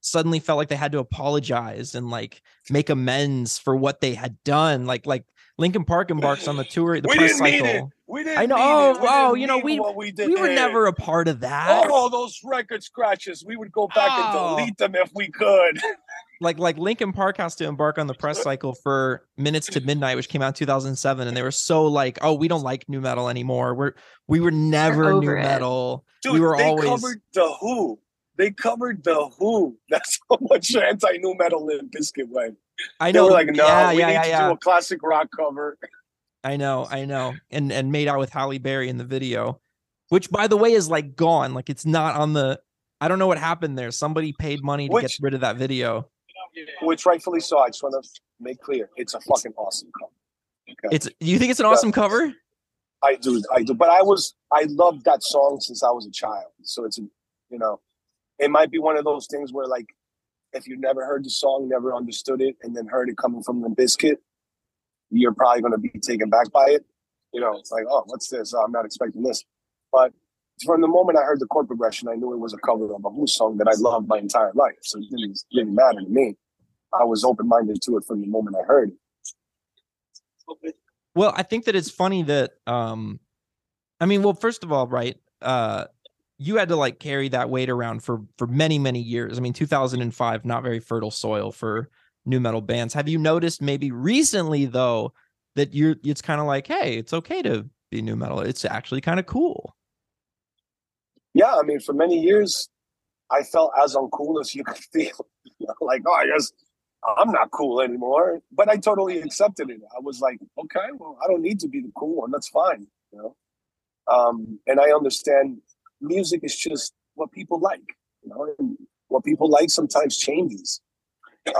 suddenly felt like they had to apologize and like make amends for what they had done like like Linkin Park embarks on the tour the we press didn't mean it. cycle We didn't. I know. Oh, didn't you know, we- we, did we were never a part of that all those record scratches. We would go back Oh. and delete them if we could. like like Linkin Park has to embark on the press cycle for Minutes to Midnight, which came out in 2007, and they were so like, oh, we don't like nu metal anymore. We're we were never new it. metal. Dude, we were they always covered the Who. They covered the Who. That's how much anti nu metal Limp Bizkit went. I They know. were like, no, yeah, we yeah, need yeah, to yeah. do a classic rock cover. I know, I know, and and made out with Halle Berry in the video, which by the way is like gone. Like it's not on the. I don't know what happened there. Somebody paid money to get rid of that video. Which rightfully so. I just want to make clear, it's a fucking awesome cover. Okay. It's. You think it's an Yeah. awesome cover? I do, I do. But I was, I loved that song since I was a child. So it's, a, you know, it might be one of those things where, like, if you never heard the song, never understood it, and then heard it coming from the biscuit, you're probably going to be taken back by it. You know, it's like, oh, what's this? Oh, I'm not expecting this. But from the moment I heard the chord progression, I knew it was a cover of a Who song that I loved my entire life. So it didn't, didn't matter to me. I was open minded to it from the moment I heard it. Well, I think that it's funny that um I mean, well, first of all, right, uh you had to like carry that weight around for for many many years. I mean, 2005 not very fertile soil for nu metal bands. Have you noticed maybe recently though that you're it's kind of like, hey, it's okay to be nu metal. It's actually kind of cool. yeah, I mean, for many years, I felt as uncool as you could feel. Like, oh, I guess I'm not cool anymore. But I totally accepted it. I was like, okay, well, I don't need to be the cool one. That's fine. You know, um, and I understand music is just what people like. You know, and what people like sometimes changes.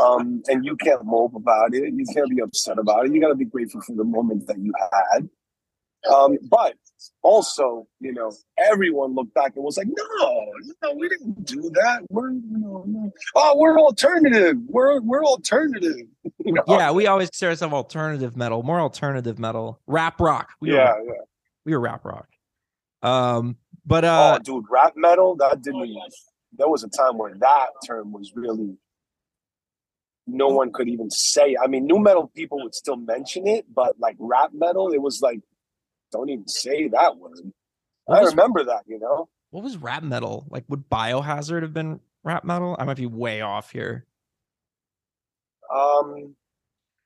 Um, and you can't mope about it. You can't be upset about it. You got to be grateful for the moment that you had. Um, but also, you know, everyone looked back and was like, "No, no, we didn't do that. We're, you know, no. oh, we're alternative. We're we're alternative." You know? Yeah, we always consider ourselves alternative metal, more alternative metal, rap rock. We yeah, were, yeah. we were rap rock. Um, but uh, oh, dude, rap metal. That didn't. There was a time where that term was really. No one could even say. I mean, nu metal people would still mention it, but like rap metal, it was like, don't even say that word. What I was- remember that, you know. what was rap metal? Like, would Biohazard have been rap metal? I might be way off here. Um,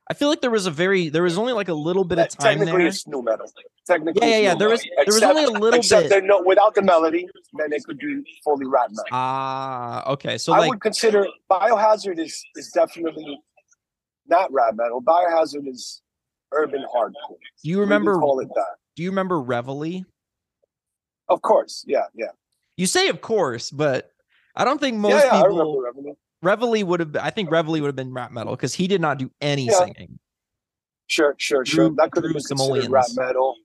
I feel like there was a very there was only like a little bit of time technically there. it's nu metal. Technically, Yeah, yeah, yeah. There was metal. there was Except- only a little except bit. no, without the melody, then it could be fully rap metal. Ah, okay. So I like, would consider Biohazard is is definitely not rap metal. Biohazard is urban hardcore. do you remember? call it that? Do you remember Reveille? Of course, yeah, yeah, You say of course, but I don't think most yeah. yeah I remember people. Revenue. Reveille would have. I think Reveille would have been rap metal because he did not do any Yeah. singing. Sure, sure, sure. Drew- that could have been considered rap metal.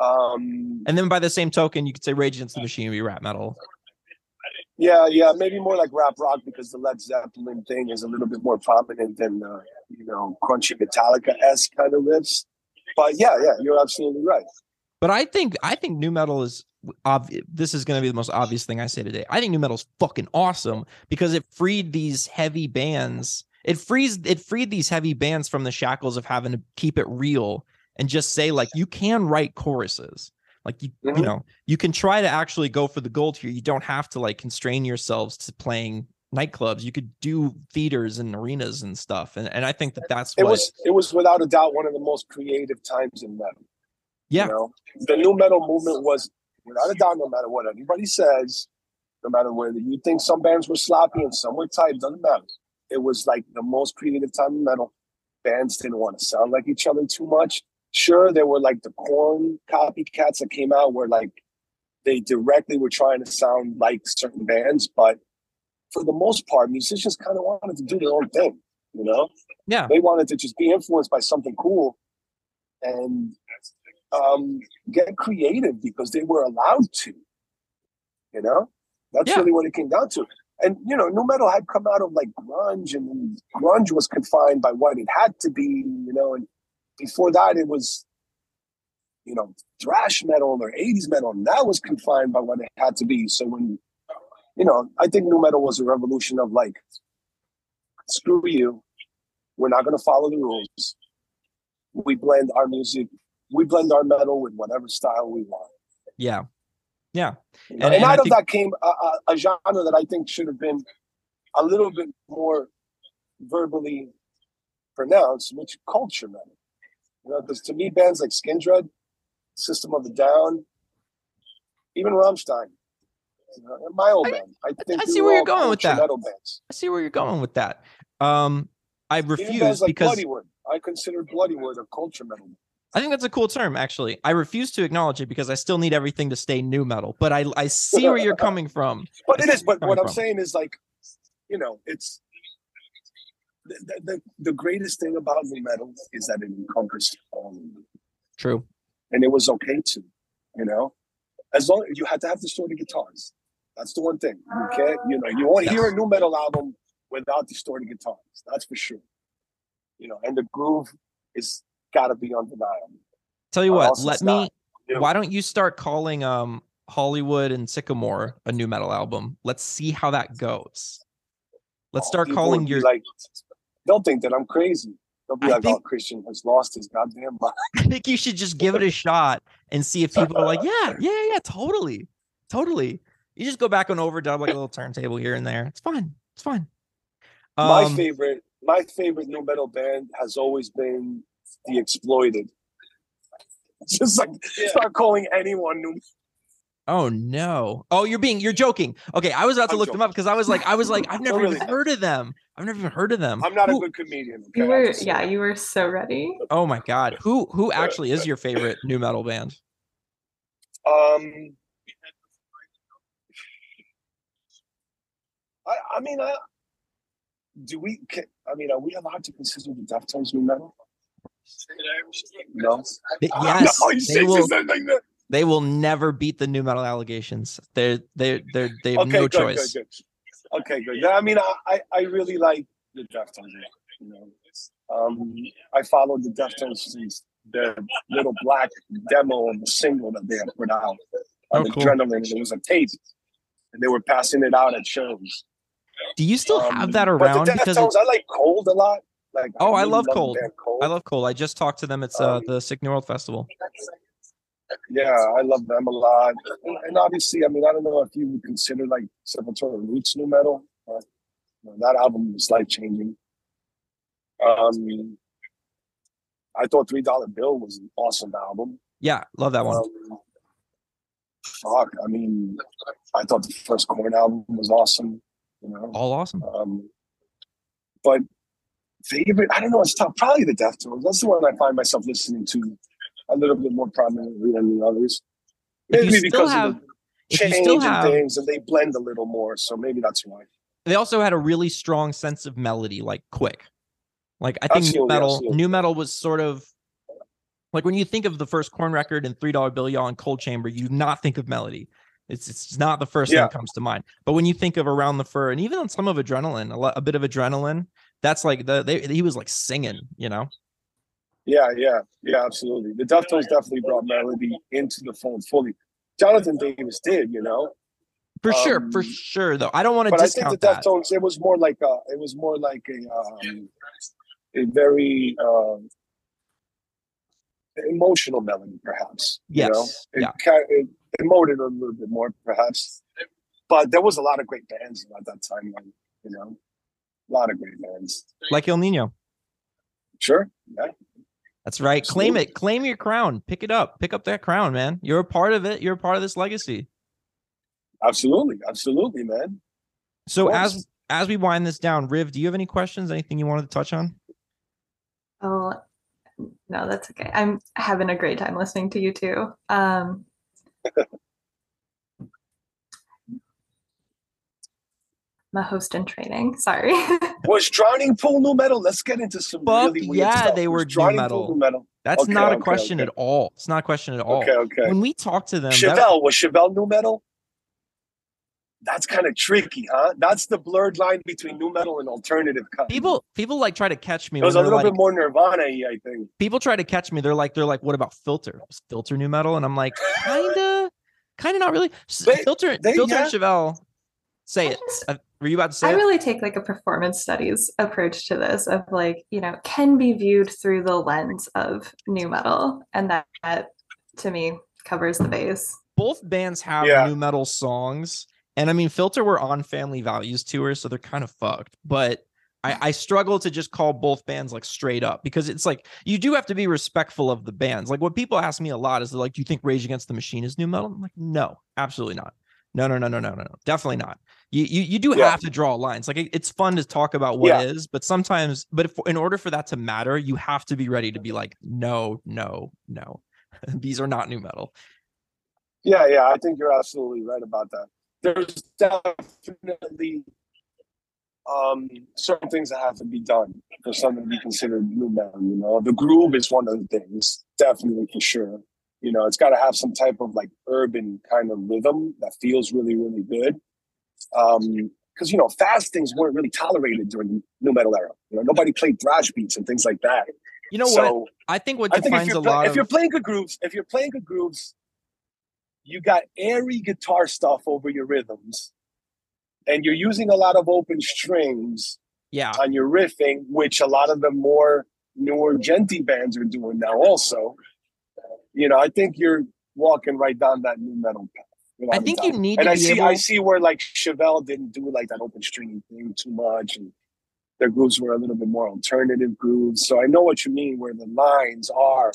Um, And then by the same token, you could say Rage Against the Machine would be rap metal. yeah, yeah, maybe more like rap rock because the Led Zeppelin thing is a little bit more prominent than uh, you know crunchy Metallica s kind of riffs. But yeah, yeah, you're absolutely right. But I think I think nu metal is obvious. This is going to be the most obvious thing I say today. I think nu metal is fucking awesome because it freed these heavy bands. It frees it freed these heavy bands from the shackles of having to keep it real and just say like you can write choruses. Like you, you Mhm. know, you can try to actually go for the gold here. You don't have to like constrain yourselves to playing nightclubs. You could do theaters and arenas and stuff. And and I think that that's It what was it was without a doubt one of the most creative times in metal. yeah. You know, the nu metal movement was without a doubt, no matter what anybody says, no matter whether you think some bands were sloppy and some were tight, doesn't matter. It was like the most creative time in metal. Bands didn't want to sound like each other too much. Sure, there were like the Korn copycats that came out where like they directly were trying to sound like certain bands, but for the most part, musicians kind of wanted to do their own thing, you know? Yeah. They wanted to just be influenced by something cool and um, get creative because they were allowed to. You know, that's Yeah. really what it came down to. And you know, nu metal had come out of like grunge, and grunge was confined by what it had to be. You know, and before that it was you know thrash metal or 80s metal and that was confined by what it had to be so when you know i think nu metal was a revolution of like screw you we're not going to follow the rules we blend our music we blend our metal with whatever style we want Yeah. Yeah. And- and, and I out of that came a, a, a genre that i think should have been a little bit more verbally pronounced which culture metal you know because to me bands like skindred system of the down even rammstein you know, my old I- band i think I see where you're going with that. metal bands I see where you're going with that. Um, I refuse like because bloodywood i consider bloodywood a culture metal. I think that's a cool term, actually. I refuse to acknowledge it because I still need everything to stay nu metal. But I I see where you're coming from. But it is. But what I'm saying is like, you know, it's the, the, the, greatest thing about nu metal is that it encompasses all of it. True. and it was okay to, you know, as long you had to have the distorted guitars. That's the one thing. You can't, you know, you won't hear a nu metal album without distorted guitars. That's for sure. You know, and the groove is got to be undeniable. Tell you what, let me. not. Why don't you start calling um Hollywood and Sycamore a nu metal album? Let's see how that goes. Let's Oh, start calling your. like. They'll think that I'm crazy. They'll be I like, "Oh, Cristian has lost his goddamn mind." I think you should just give it a shot and see if people are like, yeah, yeah, yeah, totally, totally. You just go back and overdub like a little turntable here and there. It's fine. It's fine. my Um, favorite, my favorite nu metal band has always been the Exploited. Just like start calling anyone new. Oh no! Oh, you're being you're joking. Okay, I was about to I'm look them up because I was like, I was like, I've never really even heard of them. I've never even heard of them. I'm not a good comedian. Okay? You were, yeah, saying. you were so ready. Oh my god, who who actually is your favorite nu metal band? Um, I, I mean, I, do we? ca- I mean, are we allowed to consider the Deftones nu metal? No. They- yes, no, they will. something like that. They will never beat the nu metal allegations. They're they they they have Okay, no good, choice. good, good. Okay, good. I mean, I, I, really like the Deftones. You know, um, I followed the Deftones since the little black demo of the single that they had put out Oh, cool. Adrenaline. It was a tape, and they were passing it out at shows. Do you still Um, have that around? Because it's, I like Cold a lot. Like, Oh, I really love the Cold. Cold. I love Cole. I just talked to them. It's uh, Um, the Sick New World Festival. Yeah, I love them a lot. And, and obviously, I mean, I don't know if you would consider like Sepultura Roots nu metal. But, you know, that album was life changing. Um, I thought Three Dollar Bill was an awesome album. Yeah, love that one. Um, fuck, I mean, I thought the first Korn album was awesome. You know, All awesome. um, but favorite, I don't know. It's tough. Probably the Deftones. That's the one I find myself listening to a little bit more prominently than the others. Maybe because have, of the change still and things, and they blend a little more. So maybe that's why. they also had a really strong sense of melody, like quick. Like I think nu metal, absolutely. nu metal was sort of like when you think of the first Korn record and three dollar bill y'all and Coal Chamber, you do not think of melody. It's it's not the first thing that comes to mind. But when you think of around the fur and even on some of adrenaline, a, a bit of adrenaline, that's like the they, he was like singing, you know. Yeah, yeah, yeah, absolutely. The Deftones definitely brought melody into the fold fully. Jonathan Davis did, you know, For sure, for Um, sure though. I don't want to but I think discount the that. Deftones it was more like a it was more like a um, a very uh, emotional melody, perhaps. you know? Yes. it, Yeah. it emoted a little bit more, perhaps. But there was a lot of great bands at that time, like, you know, a lot of great bands. Like Ill Niño. Sure, yeah, That's right. Claim it. Claim your crown. Pick it up. Pick up that crown, man. You're a part of it. You're a part of this legacy. absolutely, absolutely, man. So as as we wind this down, Riv, do you have any questions? Anything you wanted to touch on? Oh, no, that's okay. I'm having a great time listening to you too. Um, I'm a host in training. Sorry. Was Drowning Pool nu metal? Let's get into some Fuck really weird yeah, stuff. they Was were new Drowning metal. Pool nu metal. That's Okay, not a okay, question okay. at all. It's not a question at all. Okay, okay. When we talk to them, that- Chevelle was Chevelle nu metal. That's kind of tricky, huh? That's the blurred line between nu metal and alternative. Kind People people like try to catch me. It was a little like, bit more Nirvana I think. people try to catch me. They're like, they're like, what about filter? Is filter nu metal? And I'm like, kinda, kinda not really. S- They- filter, they- filter, yeah. and Chevelle. Say I it. just- Uh, were you about to say I it? really take like a performance studies approach to this of like, you know, can be viewed through the lens of nu metal. And that, that to me covers the base. Both bands have Yeah. nu metal songs, and I mean, Filter were on Family Values tour, so they're kind of fucked. But I, I struggle to just call both bands like straight up because it's like you do have to be respectful of the bands. Like what people ask me a lot is like, "Do you think Rage Against the Machine is nu metal?" I'm like, "No, absolutely not. No, no, no, no, no, no, no, definitely not." You you, you do Yeah. have to draw lines. Like it- it's fun to talk about what Yeah. is, but sometimes, but if in order for that to matter, you have to be ready to be like, "No, no, no, these are not nu metal." Yeah, yeah, I think you're absolutely right about that. There's definitely um, certain things that have to be done for something to be considered nu metal. You know, the groove is one of the things, definitely for sure. You know, it's got to have some type of like urban kind of rhythm that feels really, really good. Um, because you know, fast things weren't really tolerated during the nu metal era. You know, nobody played thrash beats and things like that. You know what? so, I think what I think if defines you're, a play- lot if you're playing good grooves, if you're playing good grooves, you got airy guitar stuff over your rhythms, and you're using a lot of open strings yeah, on your riffing, which a lot of the more newer djenty bands are doing now. Also, you know, I think you're walking right down that nu metal path. I without a think you need and to I be see, able. I see where like Chevelle didn't do like that open string thing too much, and their grooves were a little bit more alternative grooves. So I know what you mean, where the lines are,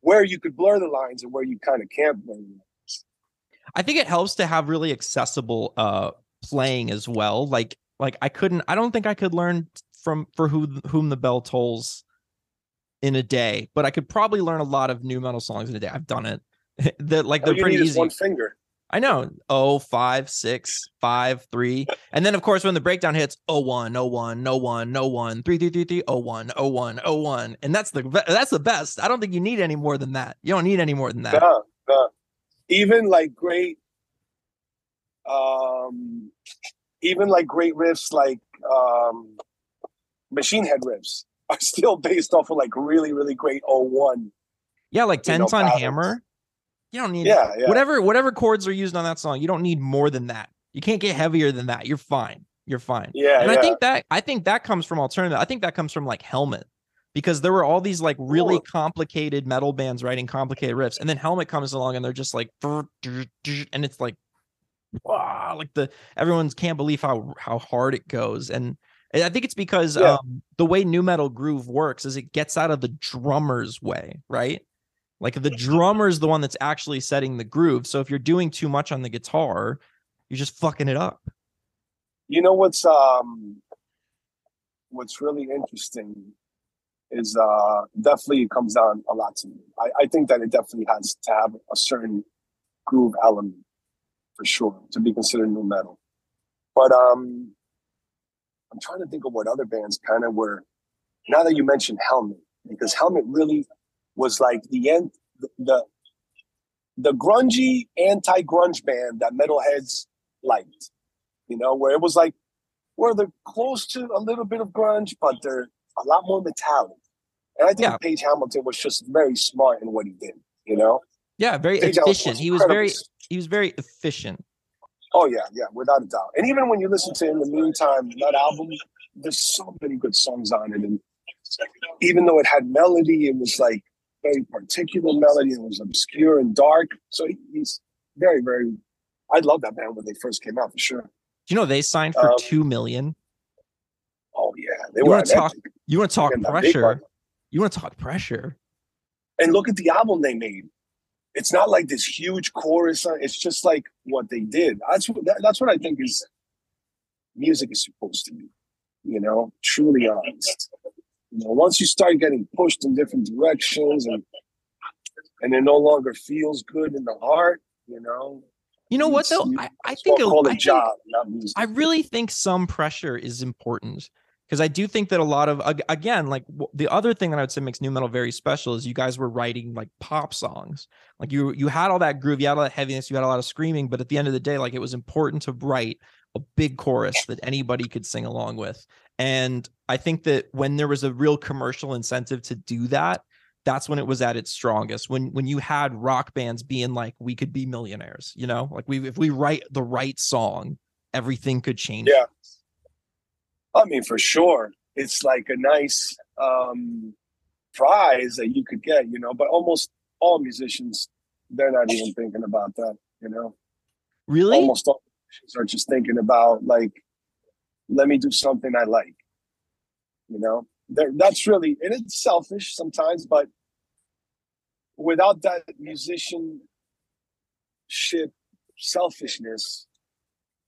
where you could blur the lines and where you kind of can't blur the lines. I think it helps to have really accessible uh playing as well. Like like I couldn't I don't think I could learn from for who whom the bell tolls in a day, but I could probably learn a lot of nu metal songs in a day. I've done it. that like All they're pretty easy. one finger. I know. Oh, five, six, five, three. And then of course when the breakdown hits, oh one, oh one, no one, no one, three, three, three, three, oh one, oh one, oh one. And that's the that's the best. I don't think you need any more than that. You don't need any more than that. Even like great, um, even like great riffs like um, Machine Head riffs are still based off of like really, really great 01. Yeah, like you 10 know, ton patterns. hammer. You don't need Yeah, yeah. whatever whatever chords are used on that song. You don't need more than that. You can't get heavier than that. You're fine. You're fine. Yeah, and yeah. I think that I think that comes from alternative. I think that comes from like Helmet. Because there were all these like really complicated metal bands writing complicated riffs, and then Helmet comes along and they're just like, and it's like, wow, like the everyone's can't believe how how hard it goes, and I think it's because Yeah. um, the way nu metal groove works is it gets out of the drummer's way, right? Like the drummer's the one that's actually setting the groove. So if you're doing too much on the guitar, you're just fucking it up. you know what's um what's really interesting is uh definitely it comes down a lot to me. I, I think that it definitely has to have a certain groove element for sure to be considered nu metal. But um I'm trying to think of what other bands kind of were now that you mentioned Helmet, because Helmet really was like the end the the, the grungy anti-grunge band that metalheads liked you know, where it was like, where they're close to a little bit of grunge, but they're a lot more metallic. And I think Yeah. Page Hamilton was just very smart in what he did, you know? Yeah, very Page efficient. He was very he was very efficient. Oh, yeah, yeah, without a doubt. And even when you listen to In the Meantime, that album, there's so many good songs on it. And even though it had melody, it was like very particular melody. It was obscure and dark. So he's very, very. I love that band when they first came out for sure. You know they signed for Um, two million? Oh yeah, they You were talk- You want to talk And that big pressure? You want to talk pressure? and look at the album they made. It's not like this huge chorus. It's just like what they did. That's what that, that's what I think is music is supposed to be. You know, truly honest. You know, once you start getting pushed in different directions and and it no longer feels good in the heart, you know. You know what though? I, I think a- called I a think- job, not music. I really think some pressure is important because I do think that a lot of again, like the other thing that I would say makes nu metal very special is you guys were writing like pop songs. Like you you had all that groove, you had all that heaviness, you had a lot of screaming, but at the end of the day, like it was important to write a big chorus that anybody could sing along with. And I think that when there was a real commercial incentive to do that, that's when it was at its strongest. When when you had rock bands being like, we could be millionaires, you know, like we if we write the right song, everything could change. Yeah. I mean, for sure, it's like a nice um, prize that you could get, you know. But almost all musicians, they're not even thinking about that, you know. Really? Almost all musicians are just thinking about like, let me do something I like, you know. They're, that's really and it's selfish sometimes, but without that musicianship selfishness,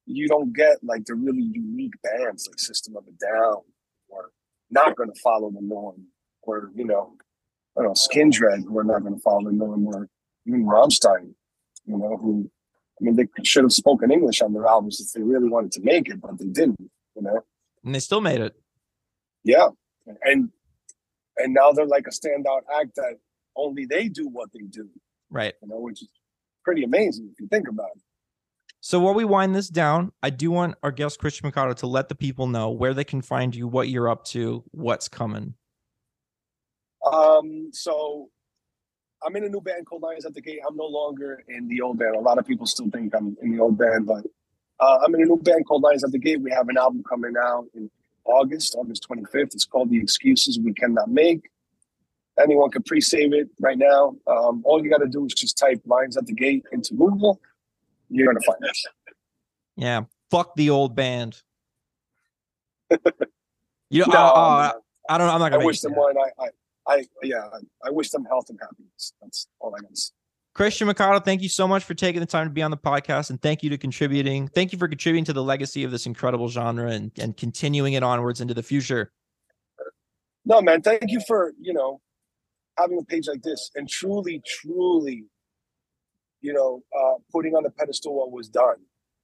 you don't get like the really unique bands like System of a Down or not going to follow the norm or, you know, I don't know, Skindred who are not going to follow the norm or even Rammstein, you know, who, I mean, they should have spoken English on their albums if they really wanted to make it, but they didn't, you know? And they still made it. Yeah. And, and now they're like a standout act that only they do what they do, Right. you know, which is pretty amazing if you think about it. So while we wind this down, I do want our guest Cristian Machado to let the people know where they can find you, what you're up to, what's coming. Um, so I'm in a new band called Lions at the Gate. I'm no longer in the old band. A lot of people still think I'm in the old band, but uh, I'm in a new band called Lions at the Gate. We have an album coming out in August, August 25th. It's called The Excuses We Cannot Make. Anyone can pre-save it right now. Um, all you got to do is just type Lions at the Gate into Google. You're gonna find us. Yeah. Fuck the old band. you know, No, oh, um, oh. I don't know. I'm not gonna make wish them one. I, I, I, yeah, I wish them health and happiness. That's all I to say. Cristian Machado, thank you so much for taking the time to be on the podcast and thank you to contributing. Thank you for contributing to the legacy of this incredible genre and, and continuing it onwards into the future. No, man, thank you for, you know, having a page like this and truly, truly, you know, uh, putting on the pedestal what was done,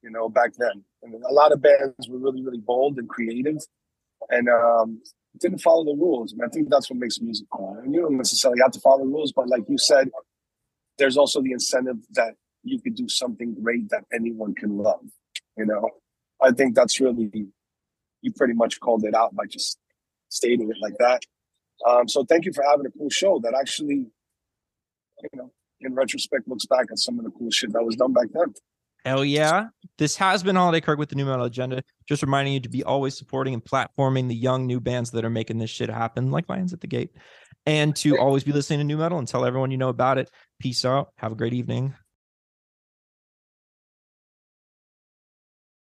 you know, back then. And a lot of bands were really, really bold and creative and um, didn't follow the rules. And I think that's what makes music cool. And you don't necessarily have to follow the rules, but like you said, there's also the incentive that you could do something great that anyone can love, you know? I think that's really, you pretty much called it out by just stating it like that. Um, so thank you for having a cool show that actually, you know, in retrospect looks back at some of the cool shit that was done back then. Hell yeah. This has been Holiday Kirk with the Nu Metal Agenda. Just reminding you to be always supporting and platforming the young new bands that are making this shit happen, like Lions at the Gate, and to always be listening to nu metal and tell everyone you know about it. Peace out. Have a great evening.